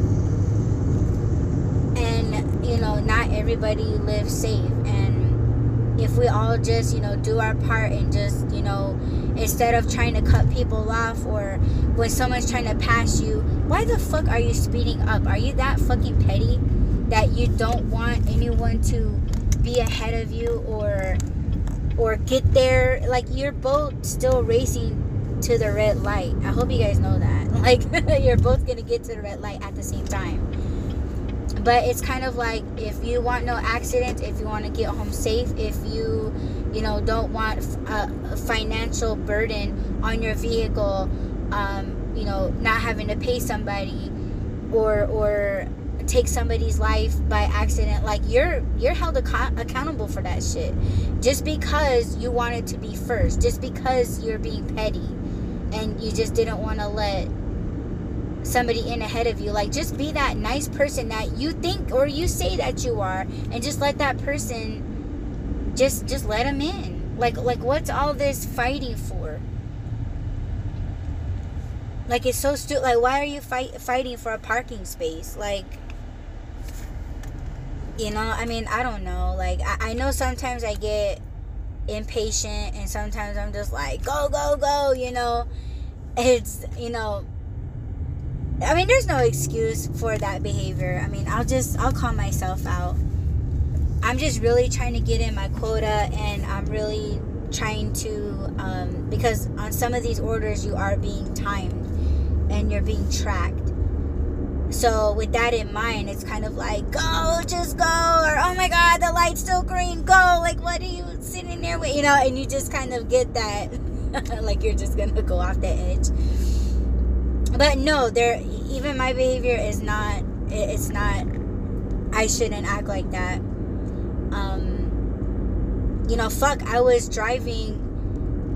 you know, not everybody lives safe. And if we all just, you know, do our part and just, you know, instead of trying to cut people off or when someone's trying to pass you, why the fuck are you speeding up? Are you that fucking petty that you don't want anyone to be ahead of you or or get there like you're both still racing to the red light. I hope you guys know that. Like you're both going to get to the red light at the same time but it's kind of like if you want no accidents if you want to get home safe if you you know don't want a, financial burden on your vehicle um, you know not having to pay somebody or or take somebody's life by accident like you're you're held ac- accountable for that shit. Just because you wanted to be first just because you're being petty and you just didn't want to let somebody in ahead of you. Like just be that nice person that you think or you say that you are and just let that person just just let them in. Like like what's all this fighting for? Like it's so stupid. Like why are you fight fighting for a parking space? Like you know, I mean, I don't know. Like I, I know sometimes I get impatient and sometimes I'm just like go go go, you know. It's you know I mean, there's no excuse for that behavior. I mean, I'll just, I'll call myself out. I'm just really trying to get in my quota and I'm really trying to, um, because on some of these orders, you are being timed and you're being tracked. So, with that in mind, it's kind of like, go, just go, or oh my god, the light's still green, go. Like, what are you sitting there with? You know, and you just kind of get that, like, you're just gonna go off the edge but no there even my behavior is not it's not i shouldn't act like that. Um you know fuck i was driving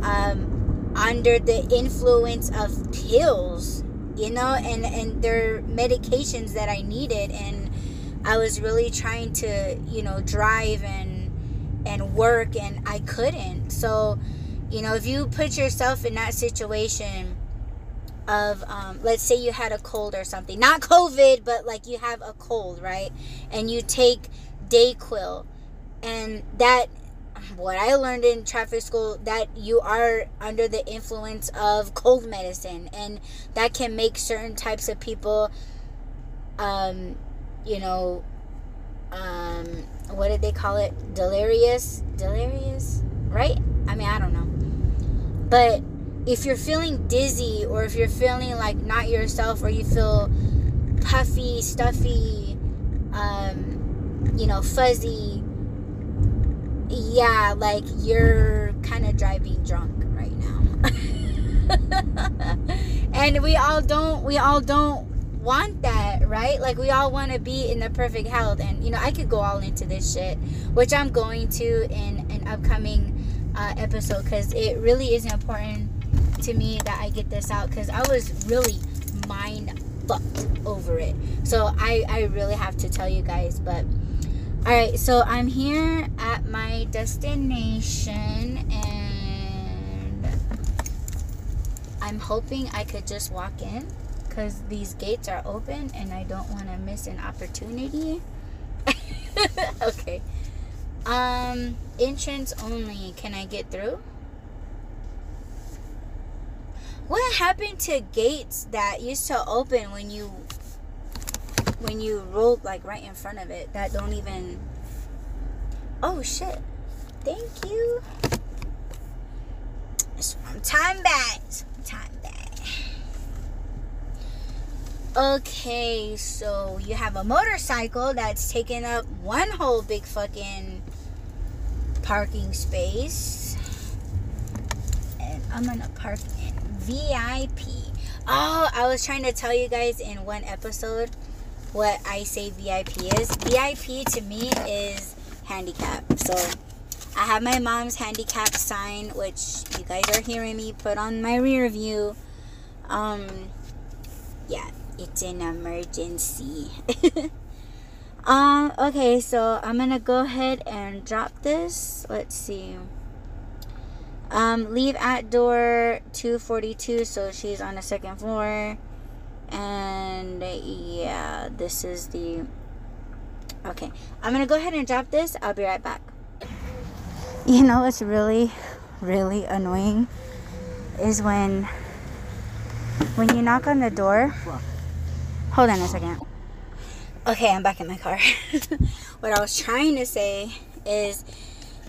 um under the influence of pills you know and and their medications that i needed and i was really trying to you know drive and and work and i couldn't. So you know if you put yourself in that situation of um, let's say you had a cold or something. Not covid but like you have a cold right? And you take dayquil and that what i learned in traffic school that you are under the influence of cold medicine and that can make certain types of people um you know um what did they call it? Delirious? Delirious? Right? I mean i don't know. But if you're feeling dizzy or if you're feeling like not yourself or you feel puffy, stuffy, um, you know, fuzzy, yeah, like you're kind of driving drunk right now. and we all don't, we all don't want that, right? Like we all want to be in the perfect health. And, you know, I could go all into this shit, which I'm going to in an upcoming uh, episode because it really is important to me that I get this out because I was really mind fucked over it. So I, I really have to tell you guys. But all right, so I'm here at my destination and I'm hoping I could just walk in because these gates are open and I don't want to miss an opportunity. okay. Um, entrance only. Can I get through? What happened to gates that used to open when you when you rolled like right in front of it that don't even Oh shit. Thank you. Time back. Time back. Okay, so you have a motorcycle that's taking up one whole big fucking parking space. And I'm gonna park VIP. Oh, I was trying to tell you guys in one episode what I say VIP is. VIP to me is handicap. So I have my mom's handicap sign, which you guys are hearing me put on my rear view. Um, yeah, it's an emergency. um, okay, so I'm gonna go ahead and drop this. Let's see. Um, leave at door 242, so she's on the second floor. And yeah, this is the. Okay, I'm gonna go ahead and drop this. I'll be right back. You know what's really, really annoying is when when you knock on the door. Hold on a second. Okay, I'm back in my car. what I was trying to say is,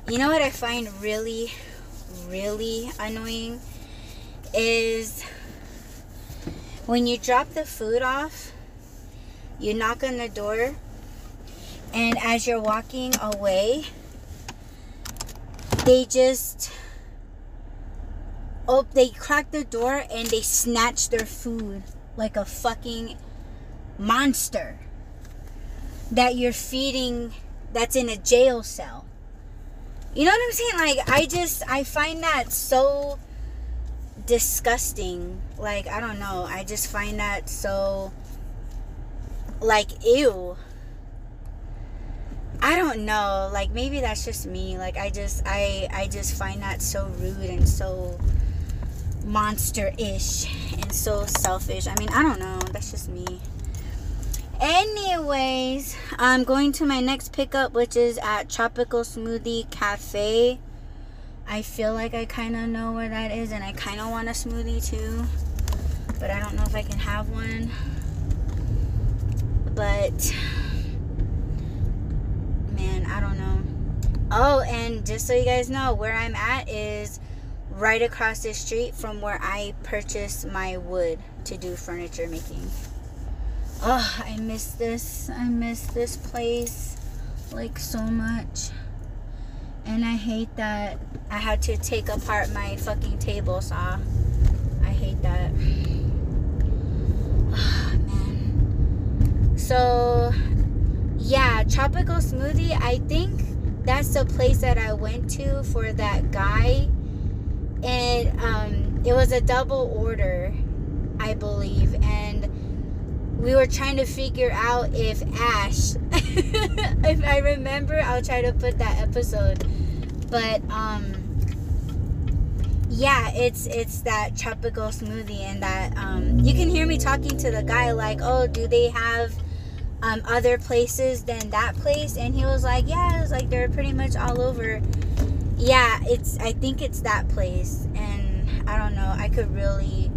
you know what I find really, really annoying is when you drop the food off, you knock on the door, and as you're walking away, they just oh they crack the door and they snatch their food like a fucking monster that you're feeding that's in a jail cell. You know what I'm saying? Like I just I find that so disgusting. Like I don't know. I just find that so like ew. I don't know. Like maybe that's just me. Like I just I I just find that so rude and so monster-ish and so selfish. I mean, I don't know. That's just me. Anyways, I'm going to my next pickup, which is at Tropical Smoothie Cafe. I feel like I kind of know where that is, and I kind of want a smoothie too, but I don't know if I can have one. But, man, I don't know. Oh, and just so you guys know, where I'm at is right across the street from where I purchased my wood to do furniture making. Oh, I miss this. I miss this place like so much. And I hate that I had to take apart my fucking table saw. I hate that. Oh, man. So, yeah, Tropical Smoothie, I think that's the place that I went to for that guy. And um, it was a double order, I believe. And we were trying to figure out if Ash, if I remember, I'll try to put that episode. But um, yeah, it's it's that tropical smoothie, and that um, you can hear me talking to the guy like, oh, do they have um, other places than that place? And he was like, yeah, it's like they're pretty much all over. Yeah, it's I think it's that place, and I don't know. I could really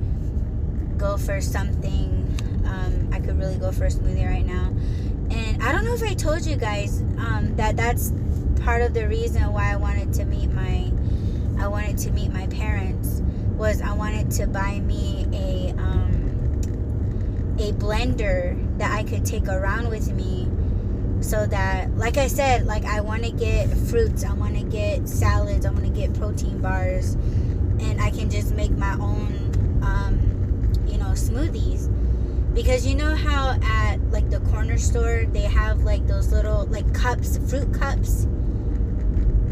go for something um, I could really go for a smoothie right now. And I don't know if I told you guys um, that that's part of the reason why I wanted to meet my I wanted to meet my parents was I wanted to buy me a um, a blender that I could take around with me so that like I said like I want to get fruits I want to get salads I want to get protein bars and I can just make my own um, you know smoothies because you know how at like the corner store they have like those little like cups fruit cups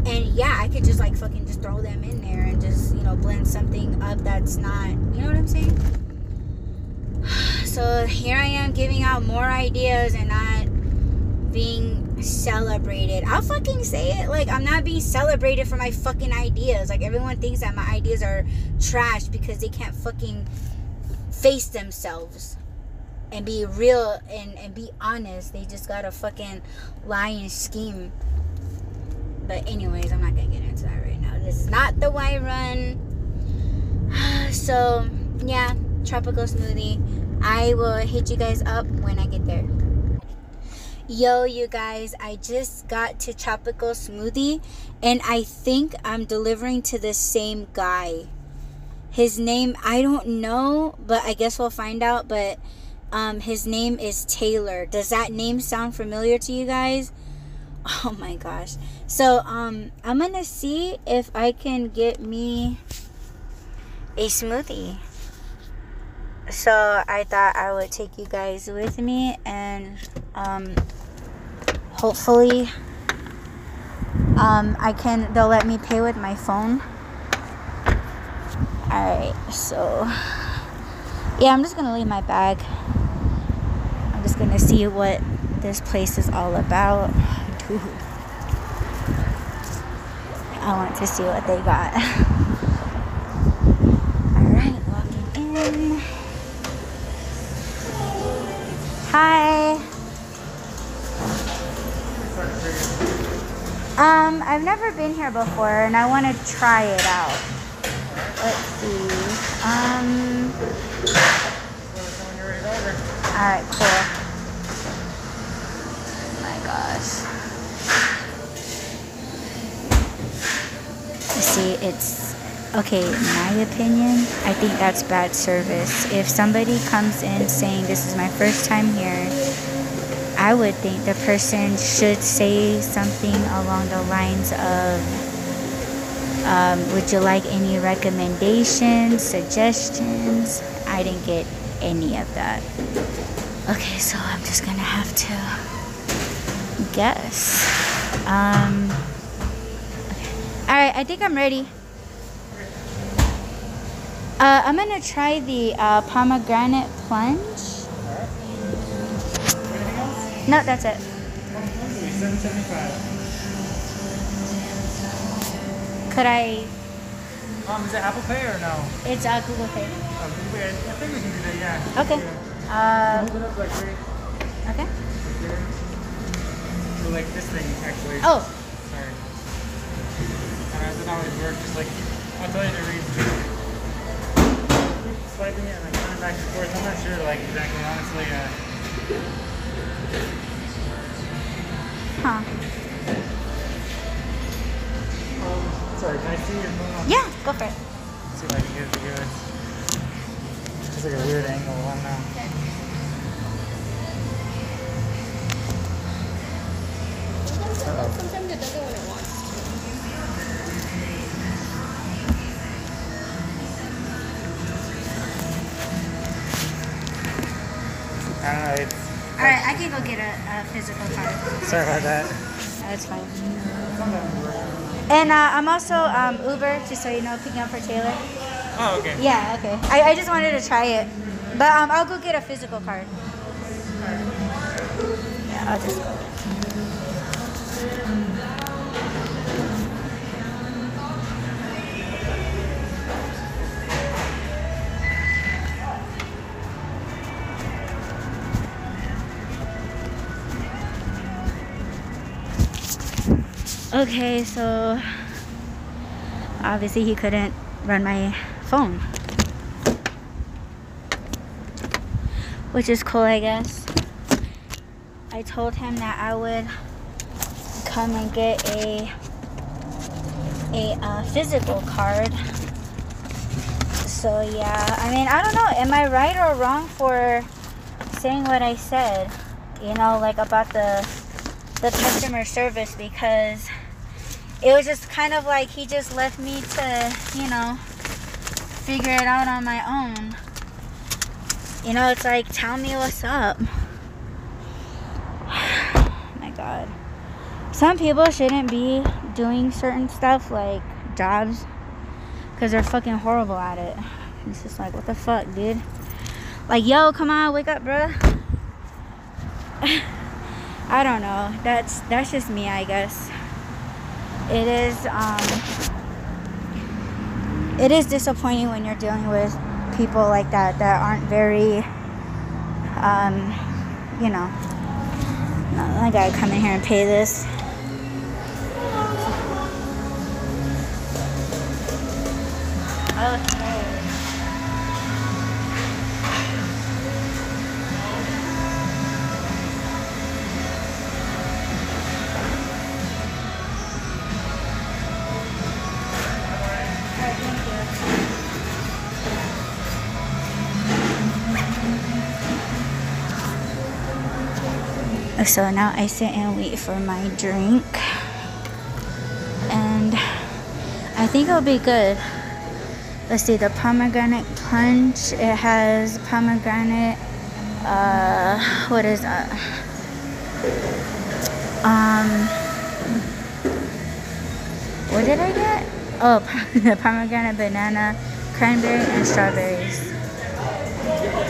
and yeah, I could just like fucking just throw them in there and just you know blend something up that's not you know what I'm saying. So here I am giving out more ideas and not being celebrated. I'll fucking say it. Like I'm not being celebrated for my fucking ideas. Like everyone thinks that my ideas are trash because they can't fucking face themselves and be real and, and be honest. They just gotta fucking lie and scheme. But anyways, I'm not gonna get into that right now. This is not the Y run. So yeah, tropical smoothie. I will hit you guys up when I get there. Yo, you guys, I just got to Tropical Smoothie and I think I'm delivering to the same guy. His name, I don't know, but I guess we'll find out. But um, his name is Taylor. Does that name sound familiar to you guys? Oh my gosh. So, um, I'm gonna see if I can get me a smoothie. So, I thought I would take you guys with me and, um, hopefully, um, I can, they'll let me pay with my phone. Alright, so, yeah, I'm just gonna leave my bag. I'm just gonna see what this place is all about. Dude. I want to see what they got. Alright, walking in. Hi. Um, I've never been here before and I want to try it out. Let's see. Um, alright, cool. Oh my gosh. See, it's okay. My opinion, I think that's bad service. If somebody comes in saying this is my first time here, I would think the person should say something along the lines of, um, "Would you like any recommendations, suggestions?" I didn't get any of that. Okay, so I'm just gonna have to guess. Um. All right, I think I'm ready. Uh, I'm gonna try the uh, pomegranate plunge. No, that's it. Could I? Um, is it Apple Pay or no? It's uh, Google Pay. Uh, Google Pay, I think we can do that, yeah. Okay. Yeah. Uh, Hold it up like right okay. So like this thing, actually. Oh, Sorry. It doesn't always work, just like, I'll tell you to read. Keep swiping it and like going back and forth. I'm not sure, like, exactly, honestly. Uh, huh. Can I see your phone? Yeah, go for it. See if I can get it to good. It's just like a weird angle, I don't know. Uh-oh. Sometimes it does it when it wants to. I don't know, it's, All right, I can go get a, a physical card. sorry about that. That's fine. And uh, I'm also um, Uber, just so you know, picking up for Taylor. Oh, okay. Yeah, okay. I, I just wanted to try it. But um, I'll go get a physical card. Yeah, I'll just go. Okay, so obviously he couldn't run my phone. Which is cool, I guess. I told him that I would come and get a a uh, physical card. So yeah, I mean, I don't know. Am I right or wrong for saying what I said? You know, like about the the customer service because it was just kind of like he just left me to, you know, figure it out on my own. You know, it's like, tell me what's up. Oh my God. some people shouldn't be doing certain stuff like jobs because they're fucking horrible at it. It's just like, what the fuck, dude? Like, yo, come on, wake up, bruh. I don't know. That's that's just me, I guess. It is um it is disappointing when you're dealing with people like that that aren't very um you know I gotta come in here and pay this. Okay. So now I sit and wait for my drink. And I think it'll be good. Let's see, the pomegranate punch. It has pomegranate. Uh, what is that? Um, what did I get? Oh, the pomegranate, banana, cranberry, and strawberries.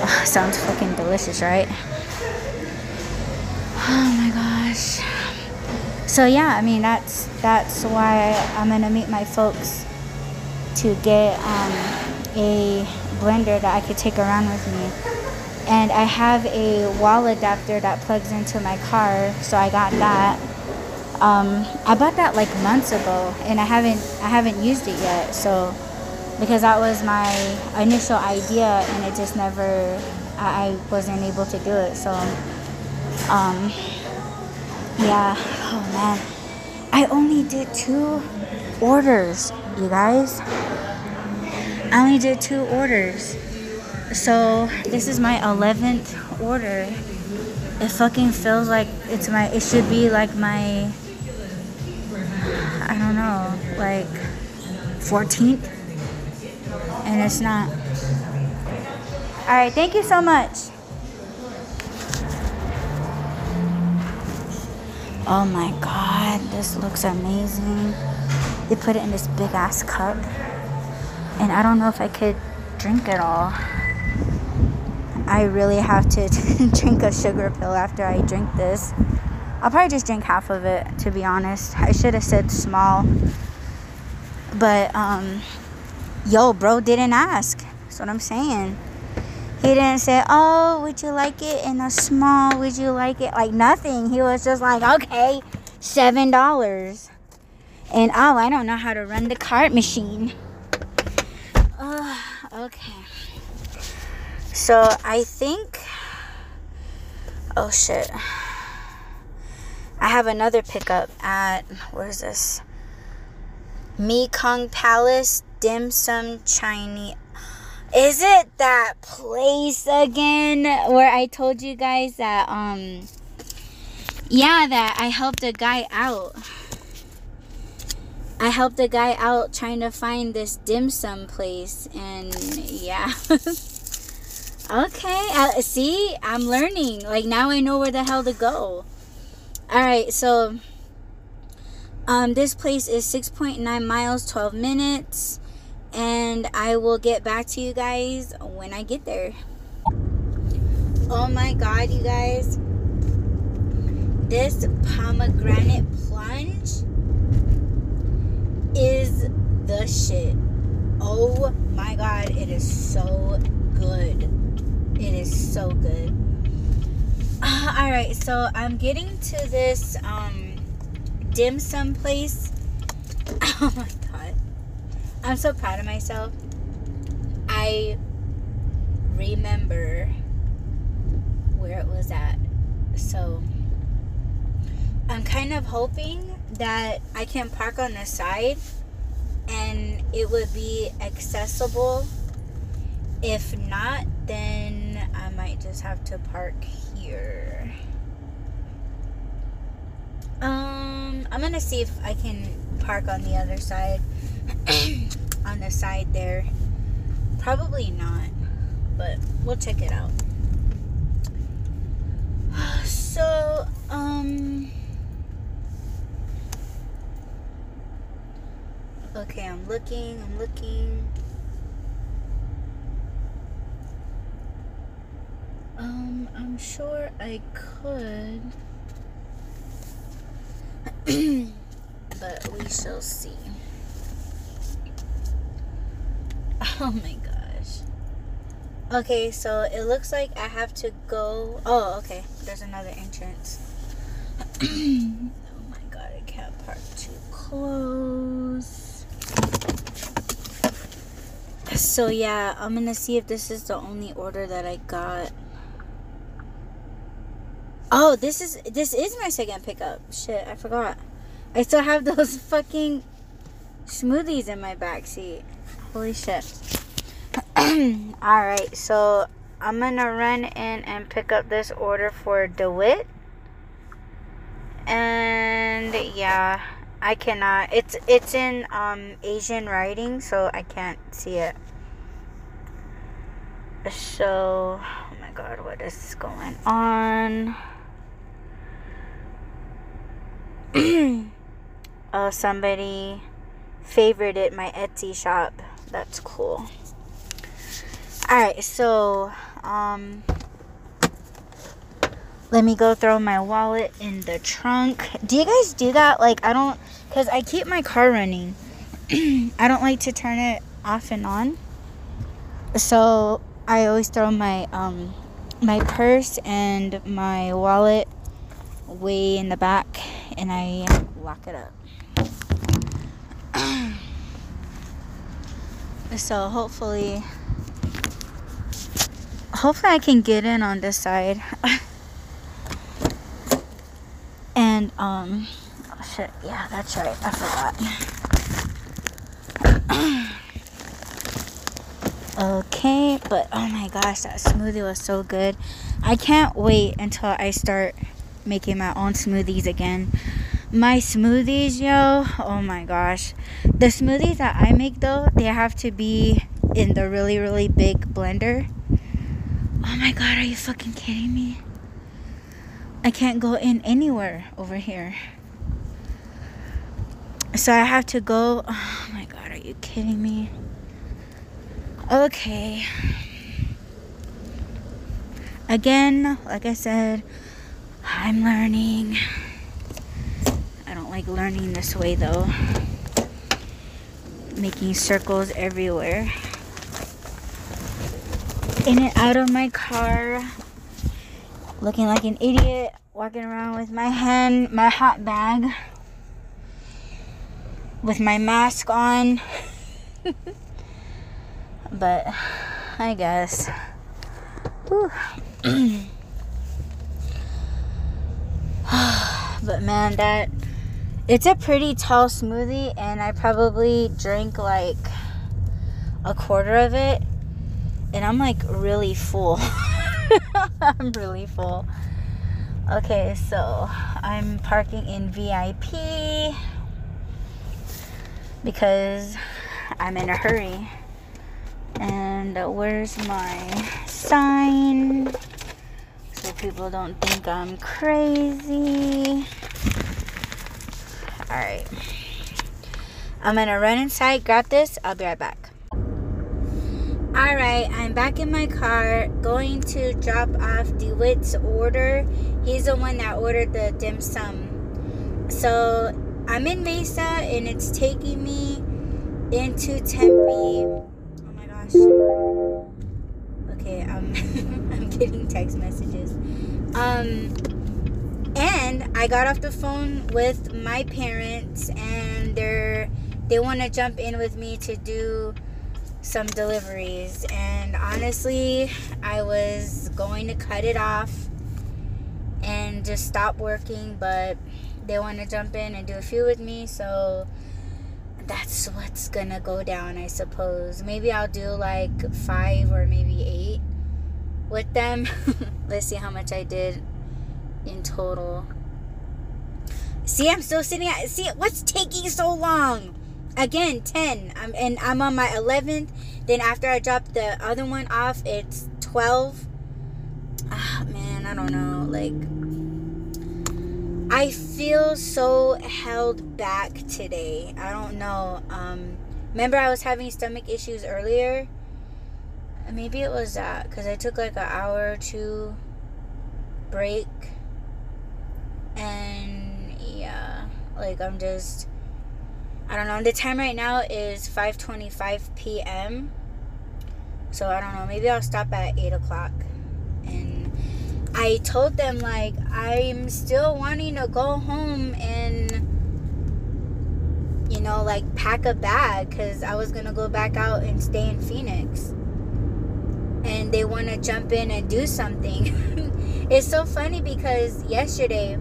Oh, sounds fucking delicious, right? So yeah, I mean that's that's why I'm gonna meet my folks to get um, a blender that I could take around with me. And I have a wall adapter that plugs into my car, so I got that. Um, I bought that like months ago, and I haven't I haven't used it yet. So because that was my initial idea, and it just never I, I wasn't able to do it. So um, yeah. Oh man, I only did two orders, you guys. I only did two orders. So this is my 11th order. It fucking feels like it's my, it should be like my, I don't know, like 14th. And it's not. Alright, thank you so much. Oh my god, this looks amazing. They put it in this big ass cup. And I don't know if I could drink it all. I really have to drink a sugar pill after I drink this. I'll probably just drink half of it, to be honest. I should have said small. But, um, yo, bro didn't ask. That's what I'm saying. He didn't say, "Oh, would you like it in a small? Would you like it like nothing?" He was just like, "Okay, seven dollars." And oh, I don't know how to run the cart machine. Uh, okay. So I think. Oh shit. I have another pickup at where is this? Mekong Palace Dim Sum Chinese. Is it that place again where I told you guys that um yeah that I helped a guy out. I helped a guy out trying to find this dim sum place and yeah. okay, uh, see, I'm learning. Like now I know where the hell to go. All right, so um this place is 6.9 miles, 12 minutes and I will get back to you guys when I get there. Oh my god, you guys. This pomegranate plunge is the shit. Oh my god, it is so good. It is so good. All right, so I'm getting to this um dim sum place. I'm so proud of myself. I remember where it was at. So I'm kind of hoping that I can park on the side and it would be accessible. If not, then I might just have to park here. Um, I'm gonna see if I can park on the other side. on the side there. Probably not, but we'll check it out. So, um, okay, I'm looking, I'm looking. Um, I'm sure I could, but we shall see. Oh my gosh. Okay, so it looks like I have to go. Oh, okay. There's another entrance. oh my god, I can't park too close. So, yeah, I'm gonna see if this is the only order that I got. Oh, this is this is my second pickup. Shit, I forgot. I still have those fucking smoothies in my back seat. Holy shit. Alright, so I'm gonna run in and pick up this order for DeWitt. And yeah, I cannot it's it's in um Asian writing, so I can't see it. So oh my god, what is going on? oh somebody favorited my Etsy shop that's cool. Alright, so, um, let me go throw my wallet in the trunk. Do you guys do that? Like, I don't, because I keep my car running. I don't like to turn it off and on. So, I always throw my, um, my purse and my wallet way in the back and I lock it up. so hopefully hopefully I can get in on this side. And um oh shit. Yeah that's right. I forgot. Okay but oh my gosh that smoothie was so good. I can't wait until I start making my own smoothies again my smoothies, yo, oh my gosh. The smoothies that I make though, they have to be in the really, really big blender. Oh my god, are you fucking kidding me? I can't go in anywhere over here. So I have to go. Oh my god, are you kidding me? Okay. Again, like I said, I'm learning like learning this way though. Making circles everywhere. In and out of my car. Looking like an idiot. Walking around with my hand, my hot bag. With my mask on. but I guess. but man, that it's a pretty tall smoothie, and I probably drank like a quarter of it, and I'm like really full. I'm really full. Okay, so I'm parking in VIP because I'm in a hurry. And where's my sign? So people don't think I'm crazy. Alright. I'm gonna run inside, grab this. I'll be right back. Alright, I'm back in my car going to drop off DeWitt's order. He's the one that ordered the dim sum. So I'm in Mesa and it's taking me into Tempe. Oh my gosh. Okay, I'm I'm getting text messages. Um and I got off the phone with my parents and they're they want to jump in with me to do some deliveries. And honestly I was going to cut it off and just stop working but they want to jump in and do a few with me so that's what's gonna go down I suppose. Maybe I'll do like five or maybe eight with them. Let's see how much I did in total. See, I'm still sitting at. See, what's taking so long? Again, 10. I'm, and I'm on my 11th. Then after I drop the other one off, it's 12. Ah, man, I don't know. Like, I feel so held back today. I don't know. Um, remember, I was having stomach issues earlier. Maybe it was that because I took like an hour or two break, and yeah, like I'm just. I don't know. The time right now is 5:25 p.m. So I don't know. Maybe I'll stop at eight o'clock and I told them like I'm still wanting to go home and you know like pack a bag because I was gonna go back out and stay in Phoenix and they want to jump in and do something. it's so funny because yesterday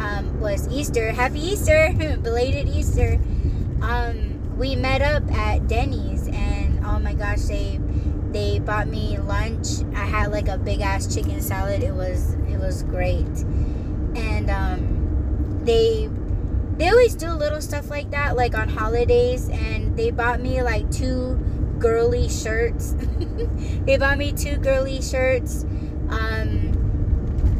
um, was Easter. Happy Easter, belated Easter. Um, we met up at Denny's and oh my gosh, they they bought me lunch. I had like a big ass chicken salad. It was it was great. And um, they they always do little stuff like that, like on holidays. And they bought me like two girly shirts. they bought me two girly shirts. Um,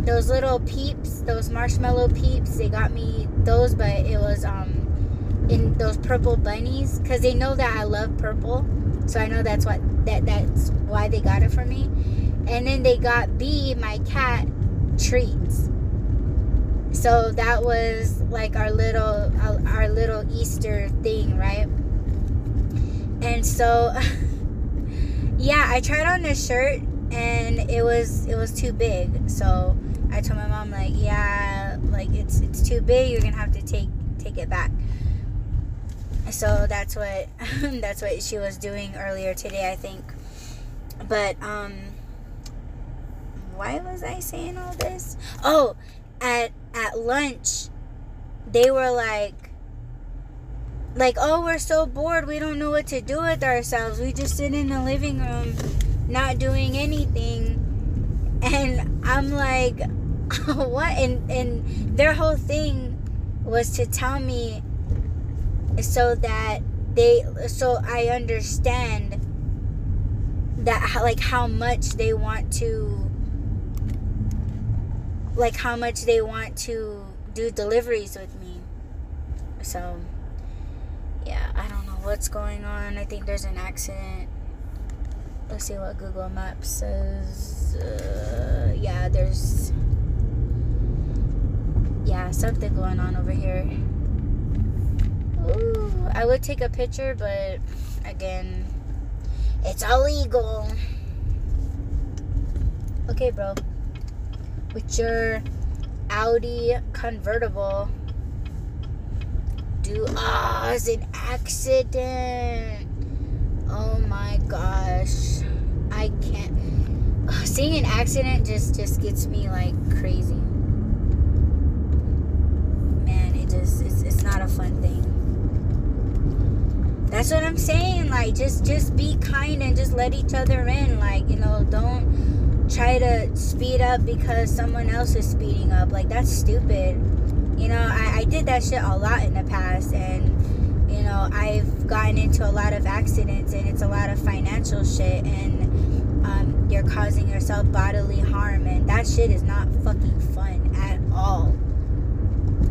those little peeps, those marshmallow peeps. They got me those, but it was um in those purple bunnies because they know that I love purple. So I know that's what that that's why they got it for me. And then they got B, my cat, treats. So that was like our little our little Easter thing, right? And so yeah, I tried on this shirt and it was it was too big. So I told my mom like, yeah, like it's it's too big. You're gonna have to take take it back. So that's what that's what she was doing earlier today i think. But um why was i saying all this? Oh at at lunch they were like like oh we're so bored we don't know what to do with ourselves. We just sit in the living room not doing anything and i'm like what and and their whole thing was to tell me so that they so I understand that like how much they want to like how much they want to do deliveries with me. So yeah, I don't know what's going on. I think there's an accident. Let's see what Google Maps says. Uh, yeah, there's yeah, something going on over here. Ooh, I would take a picture, but again, it's illegal. Okay, bro. With your Audi convertible. Do ah, oh, it's an accident. Oh my gosh. I can't. seeing an accident just just gets me like crazy. Man, it just it's, it's not a fun thing. That's what I'm saying. Like just just be kind and just let each other in. Like, you know, don't try to speed up because someone else is speeding up. Like that's stupid. You know, I, I did that shit a lot in the past and you know, I've gotten into a lot of accidents and it's a lot of financial shit and um, you're causing yourself bodily harm and that shit is not fucking fun at all.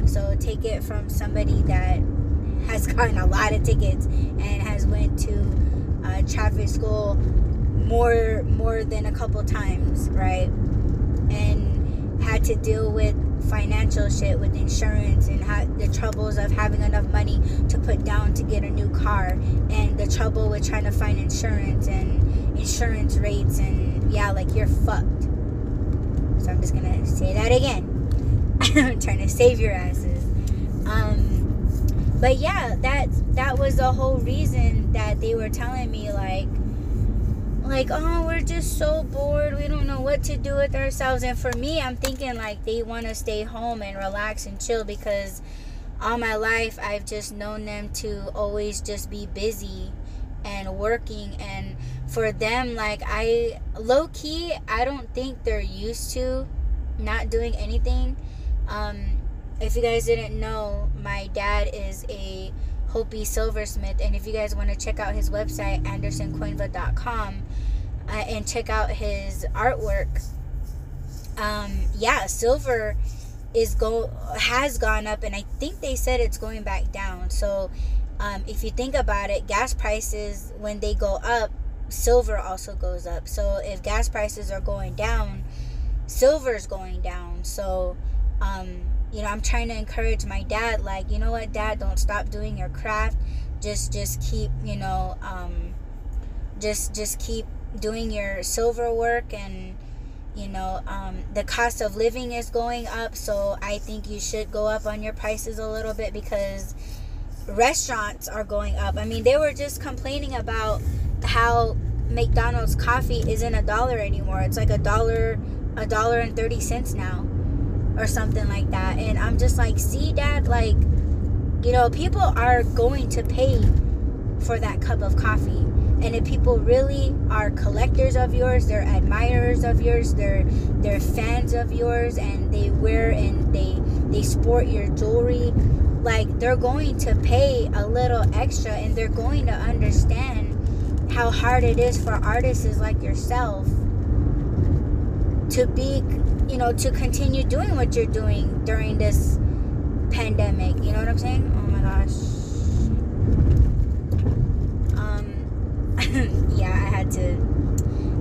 So take it from somebody that has gotten a lot of tickets and has went to uh, traffic school more more than a couple times, right? And had to deal with financial shit with insurance and ha- the troubles of having enough money to put down to get a new car and the trouble with trying to find insurance and insurance rates and yeah like you're fucked. So i'm just gonna say that again. I'm trying to save your asses. Um but yeah that that was the whole reason that they were telling me like like oh we're just so bored. We don't know what to do with ourselves. And for me i'm thinking like they want to stay home and relax and chill because all my life i've just known them to always just be busy and working. And for them like i low key i don't think they're used to not doing anything. Um if you guys didn't know, my dad is a Hopi silversmith, and if you guys want to check out his website, andersoncoinva.com, uh, and check out his artwork, um, yeah, silver is go has gone up and I think they said it's going back down. So um, if you think about it, gas prices when they go up, silver also goes up. So if gas prices are going down, silver is going down. So um, you know, I'm trying to encourage my dad like, you know what, dad, don't stop doing your craft. Just just keep, you know, um, just just keep doing your silver work and you know um, the cost of living is going up. So i think you should go up on your prices a little bit because restaurants are going up. I mean they were just complaining about how mcdonald's coffee isn't a dollar anymore. It's like a dollar a dollar and 30 cents now or something like that. And i'm just like see dad like you know people are going to pay for that cup of coffee. And if people really are collectors of yours they're admirers of yours they're they're fans of yours and they wear and they they sport your jewelry like they're going to pay a little extra and they're going to understand how hard it is for artists like yourself to be you know to continue doing what you're doing during this pandemic you know what i'm saying oh my gosh Um, yeah, I had to.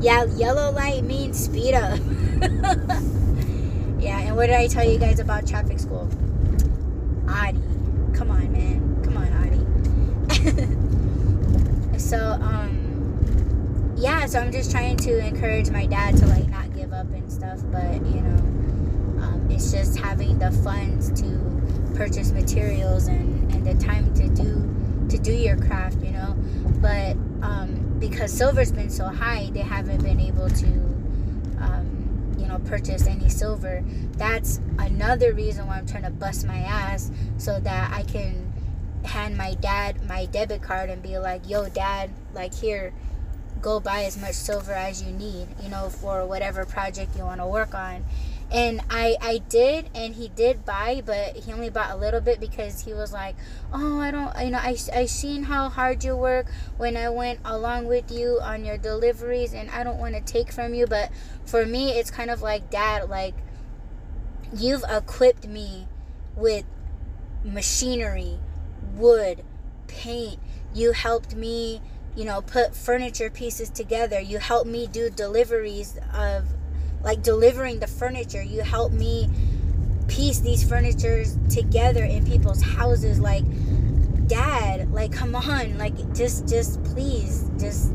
Yeah, yellow light means speed up. yeah, and what did I tell you guys about traffic school? Adi. Come on, man. Come on, Adi. so, um, yeah, so I'm just trying to encourage my dad to, like, not up and stuff, but, you know, um, it's just having the funds to purchase materials and, and the time to do to do your craft you know but um, because silver's been so high, they haven't been able to, um, you know, purchase any silver. That's another reason why I'm trying to bust my ass so that I can hand my dad my debit card and be like, "Yo, dad, like here, go buy as much silver as you need, you know, for whatever project you want to work on." and I I did and he did buy but he only bought a little bit because he was like oh I don't you know I, I seen how hard you work when I went along with you on your deliveries and I don't want to take from you but for me it's kind of like dad like you've equipped me with machinery wood paint you helped me you know put furniture pieces together. You help me do deliveries of like delivering the furniture. You help me piece these furnitures together in people's houses. Like dad like come on. Like just just please just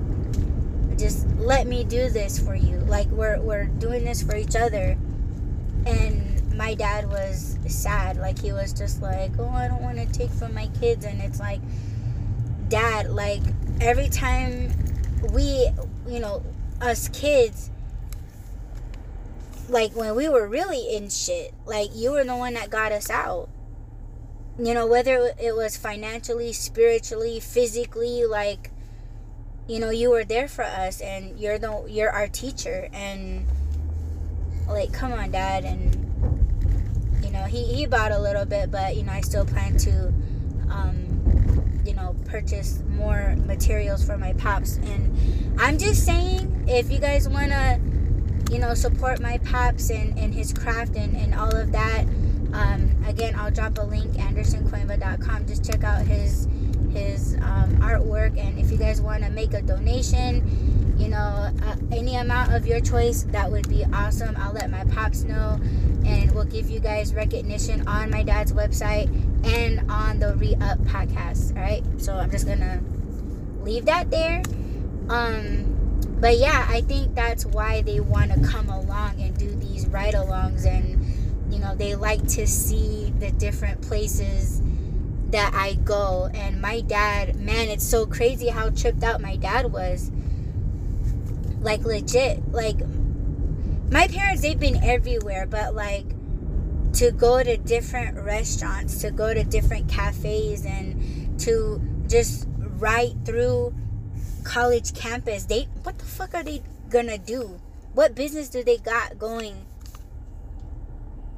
just let me do this for you. Like we're we're doing this for each other. And my dad was sad. Like he was just like oh i don't want to take from my kids. And it's like dad like every time we you know us kids like when we were really in shit like you were the one that got us out. You know whether it was financially spiritually physically like you know you were there for us and you're the you're our teacher and like come on dad and you know he he bought a little bit but you know i still plan to um you know purchase more materials for my pops and i'm just saying if you guys want to you know, support my pops and, and his craft and, and all of that. Um, again, I'll drop a link, andersoncoimba.com. Just check out his his um, artwork. And if you guys want to make a donation, you know, uh, any amount of your choice, that would be awesome. I'll let my pops know and we'll give you guys recognition on my dad's website and on the Re Up podcast. All right. So I'm just going to leave that there. Um, but yeah, I think that's why they want to come along and do these ride alongs. And, you know, they like to see the different places that I go. And my dad, man, it's so crazy how tripped out my dad was. Like, legit. Like, my parents, they've been everywhere, but like, to go to different restaurants, to go to different cafes, and to just ride through college campus. They what the fuck are they gonna do? What business do they got going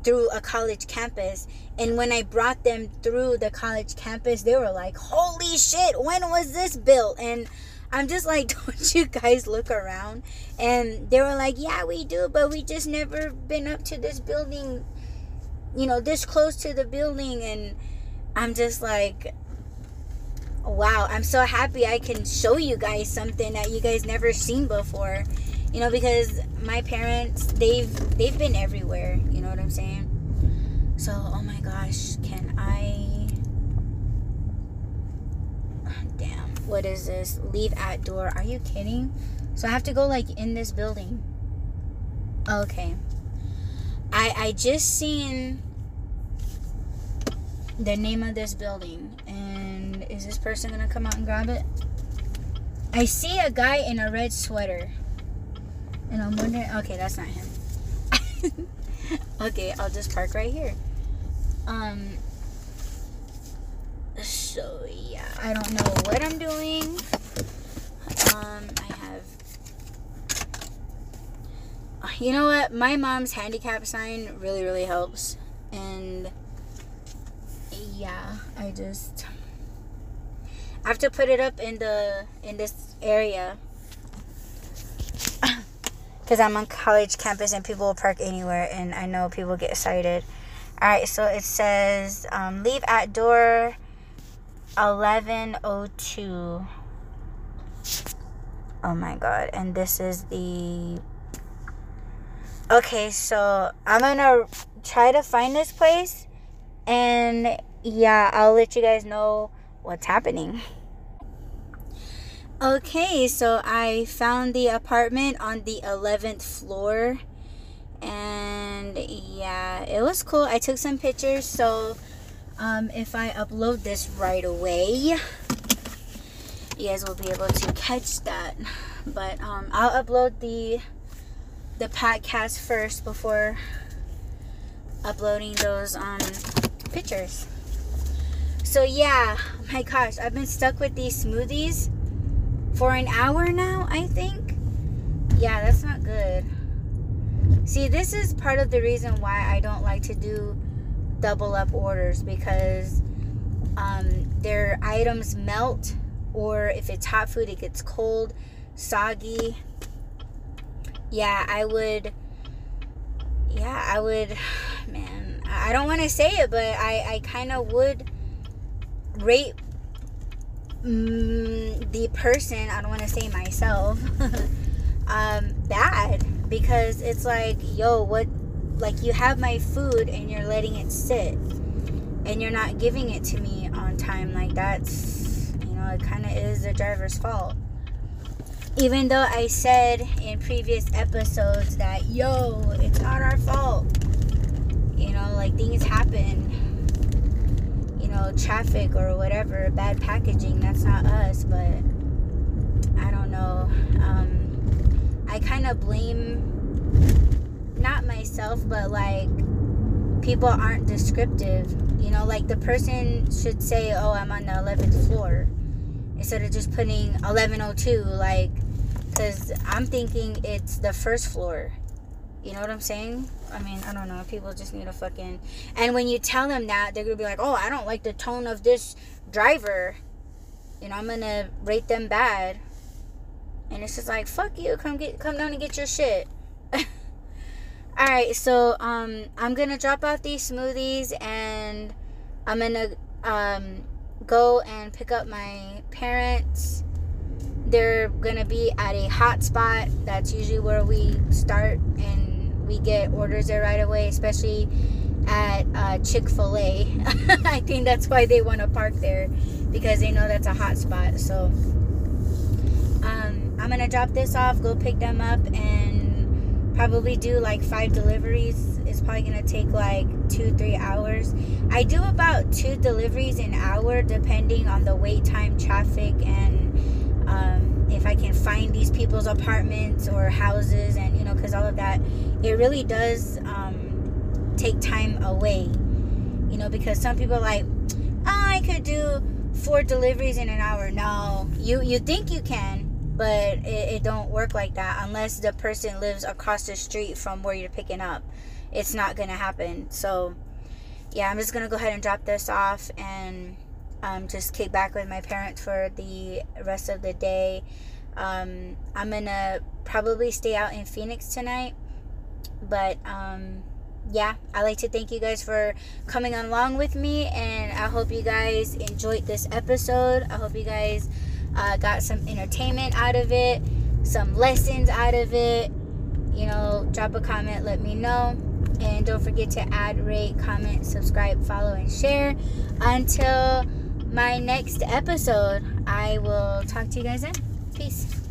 through a college campus? And when I brought them through the college campus, they were like, "Holy shit, when was this built?" And I'm just like, "Don't you guys look around?" And they were like, "Yeah, we do, but we just never been up to this building you know, this close to the building. And I'm just like, wow, I'm so happy I can show you guys something that you guys never seen before. You know, because my parents, they've they've been everywhere. You know what I'm saying? So, oh my gosh, can I? Damn, what is this? Leave at door. Are you kidding? So I have to go like in this building. Okay. I I just seen the name of this building and is this person gonna come out and grab it? I see a guy in a red sweater. And I'm wondering okay, that's not him. okay, I'll just park right here. Um so yeah, I don't know what I'm doing. Um I have you know what? My mom's handicap sign really really helps and yeah, I just I have to put it up in the in this area because I'm on college campus and people will park anywhere, and I know people get excited. All right, so it says um, leave at door 1102. Oh my god, and this is the. Okay, so I'm gonna try to find this place, and yeah, I'll let you guys know what's happening. Okay, so I found the apartment on the 11th floor. And yeah, it was cool. I took some pictures. So um, if I upload this right away, you guys will be able to catch that. But um, I'll upload the the podcast first before uploading those um, pictures. So yeah, my gosh, I've been stuck with these smoothies for an hour now, I think. Yeah, that's not good. See, this is part of the reason why I don't like to do double up orders because um, their items melt, or if it's hot food, it gets cold, soggy. Yeah, I would. Yeah, I would. Man, I don't want to say it, but I, I kind of would rate mm, the person, I don't want to say myself, um, bad because it's like, yo, what, like you have my food and you're letting it sit and you're not giving it to me on time. Like that's, you know, it kind of is the driver's fault. Even though I said in previous episodes that, yo, it's not our fault. You know, like things happen You know, traffic or whatever, bad packaging, that's not us, but I don't know. Um, I kind of blame not myself, but like people aren't descriptive. You know, like the person should say, "Oh, I'm on the 11th floor," instead of just putting 1102. Like, because I'm thinking it's the first floor. You know what I'm saying? I mean, I don't know. People just need to fucking. And when you tell them that, they're gonna be like, "Oh, I don't like the tone of this driver." You know, I'm gonna rate them bad. And it's just like, "Fuck you! Come get, come down and get your shit." All right, so um, I'm gonna drop off these smoothies, and I'm gonna um, go and pick up my parents they're gonna be at a hot spot that's usually where we start and we get orders there right away, especially at uh, Chick fil A. I think that's why they want to park there because they know that's a hot spot. So um, I'm to drop this off, go pick them up, and probably do like five deliveries. It's probably to take like two, three hours. I do about two deliveries an hour depending on the wait time, traffic, and um, if I can find these people's apartments or houses, and you know, because all of that it really does um, take time away. You know, because some people like, oh, I could do four deliveries in an hour. No, you you think you can, but it, it don't work like that unless the person lives across the street from where you're picking up. It's not gonna happen. So, yeah, I'm just gonna go ahead and drop this off and um, just kick back with my parents for the rest of the day. Um, I'm gonna probably stay out in Phoenix tonight but um, yeah, I like to thank you guys for coming along with me, and I hope you guys enjoyed this episode. I hope you guys uh, got some entertainment out of it, some lessons out of it. You know, drop a comment, let me know. And don't forget to add, rate, comment, subscribe, follow, and share. Until my next episode, I will talk to you guys then. Peace.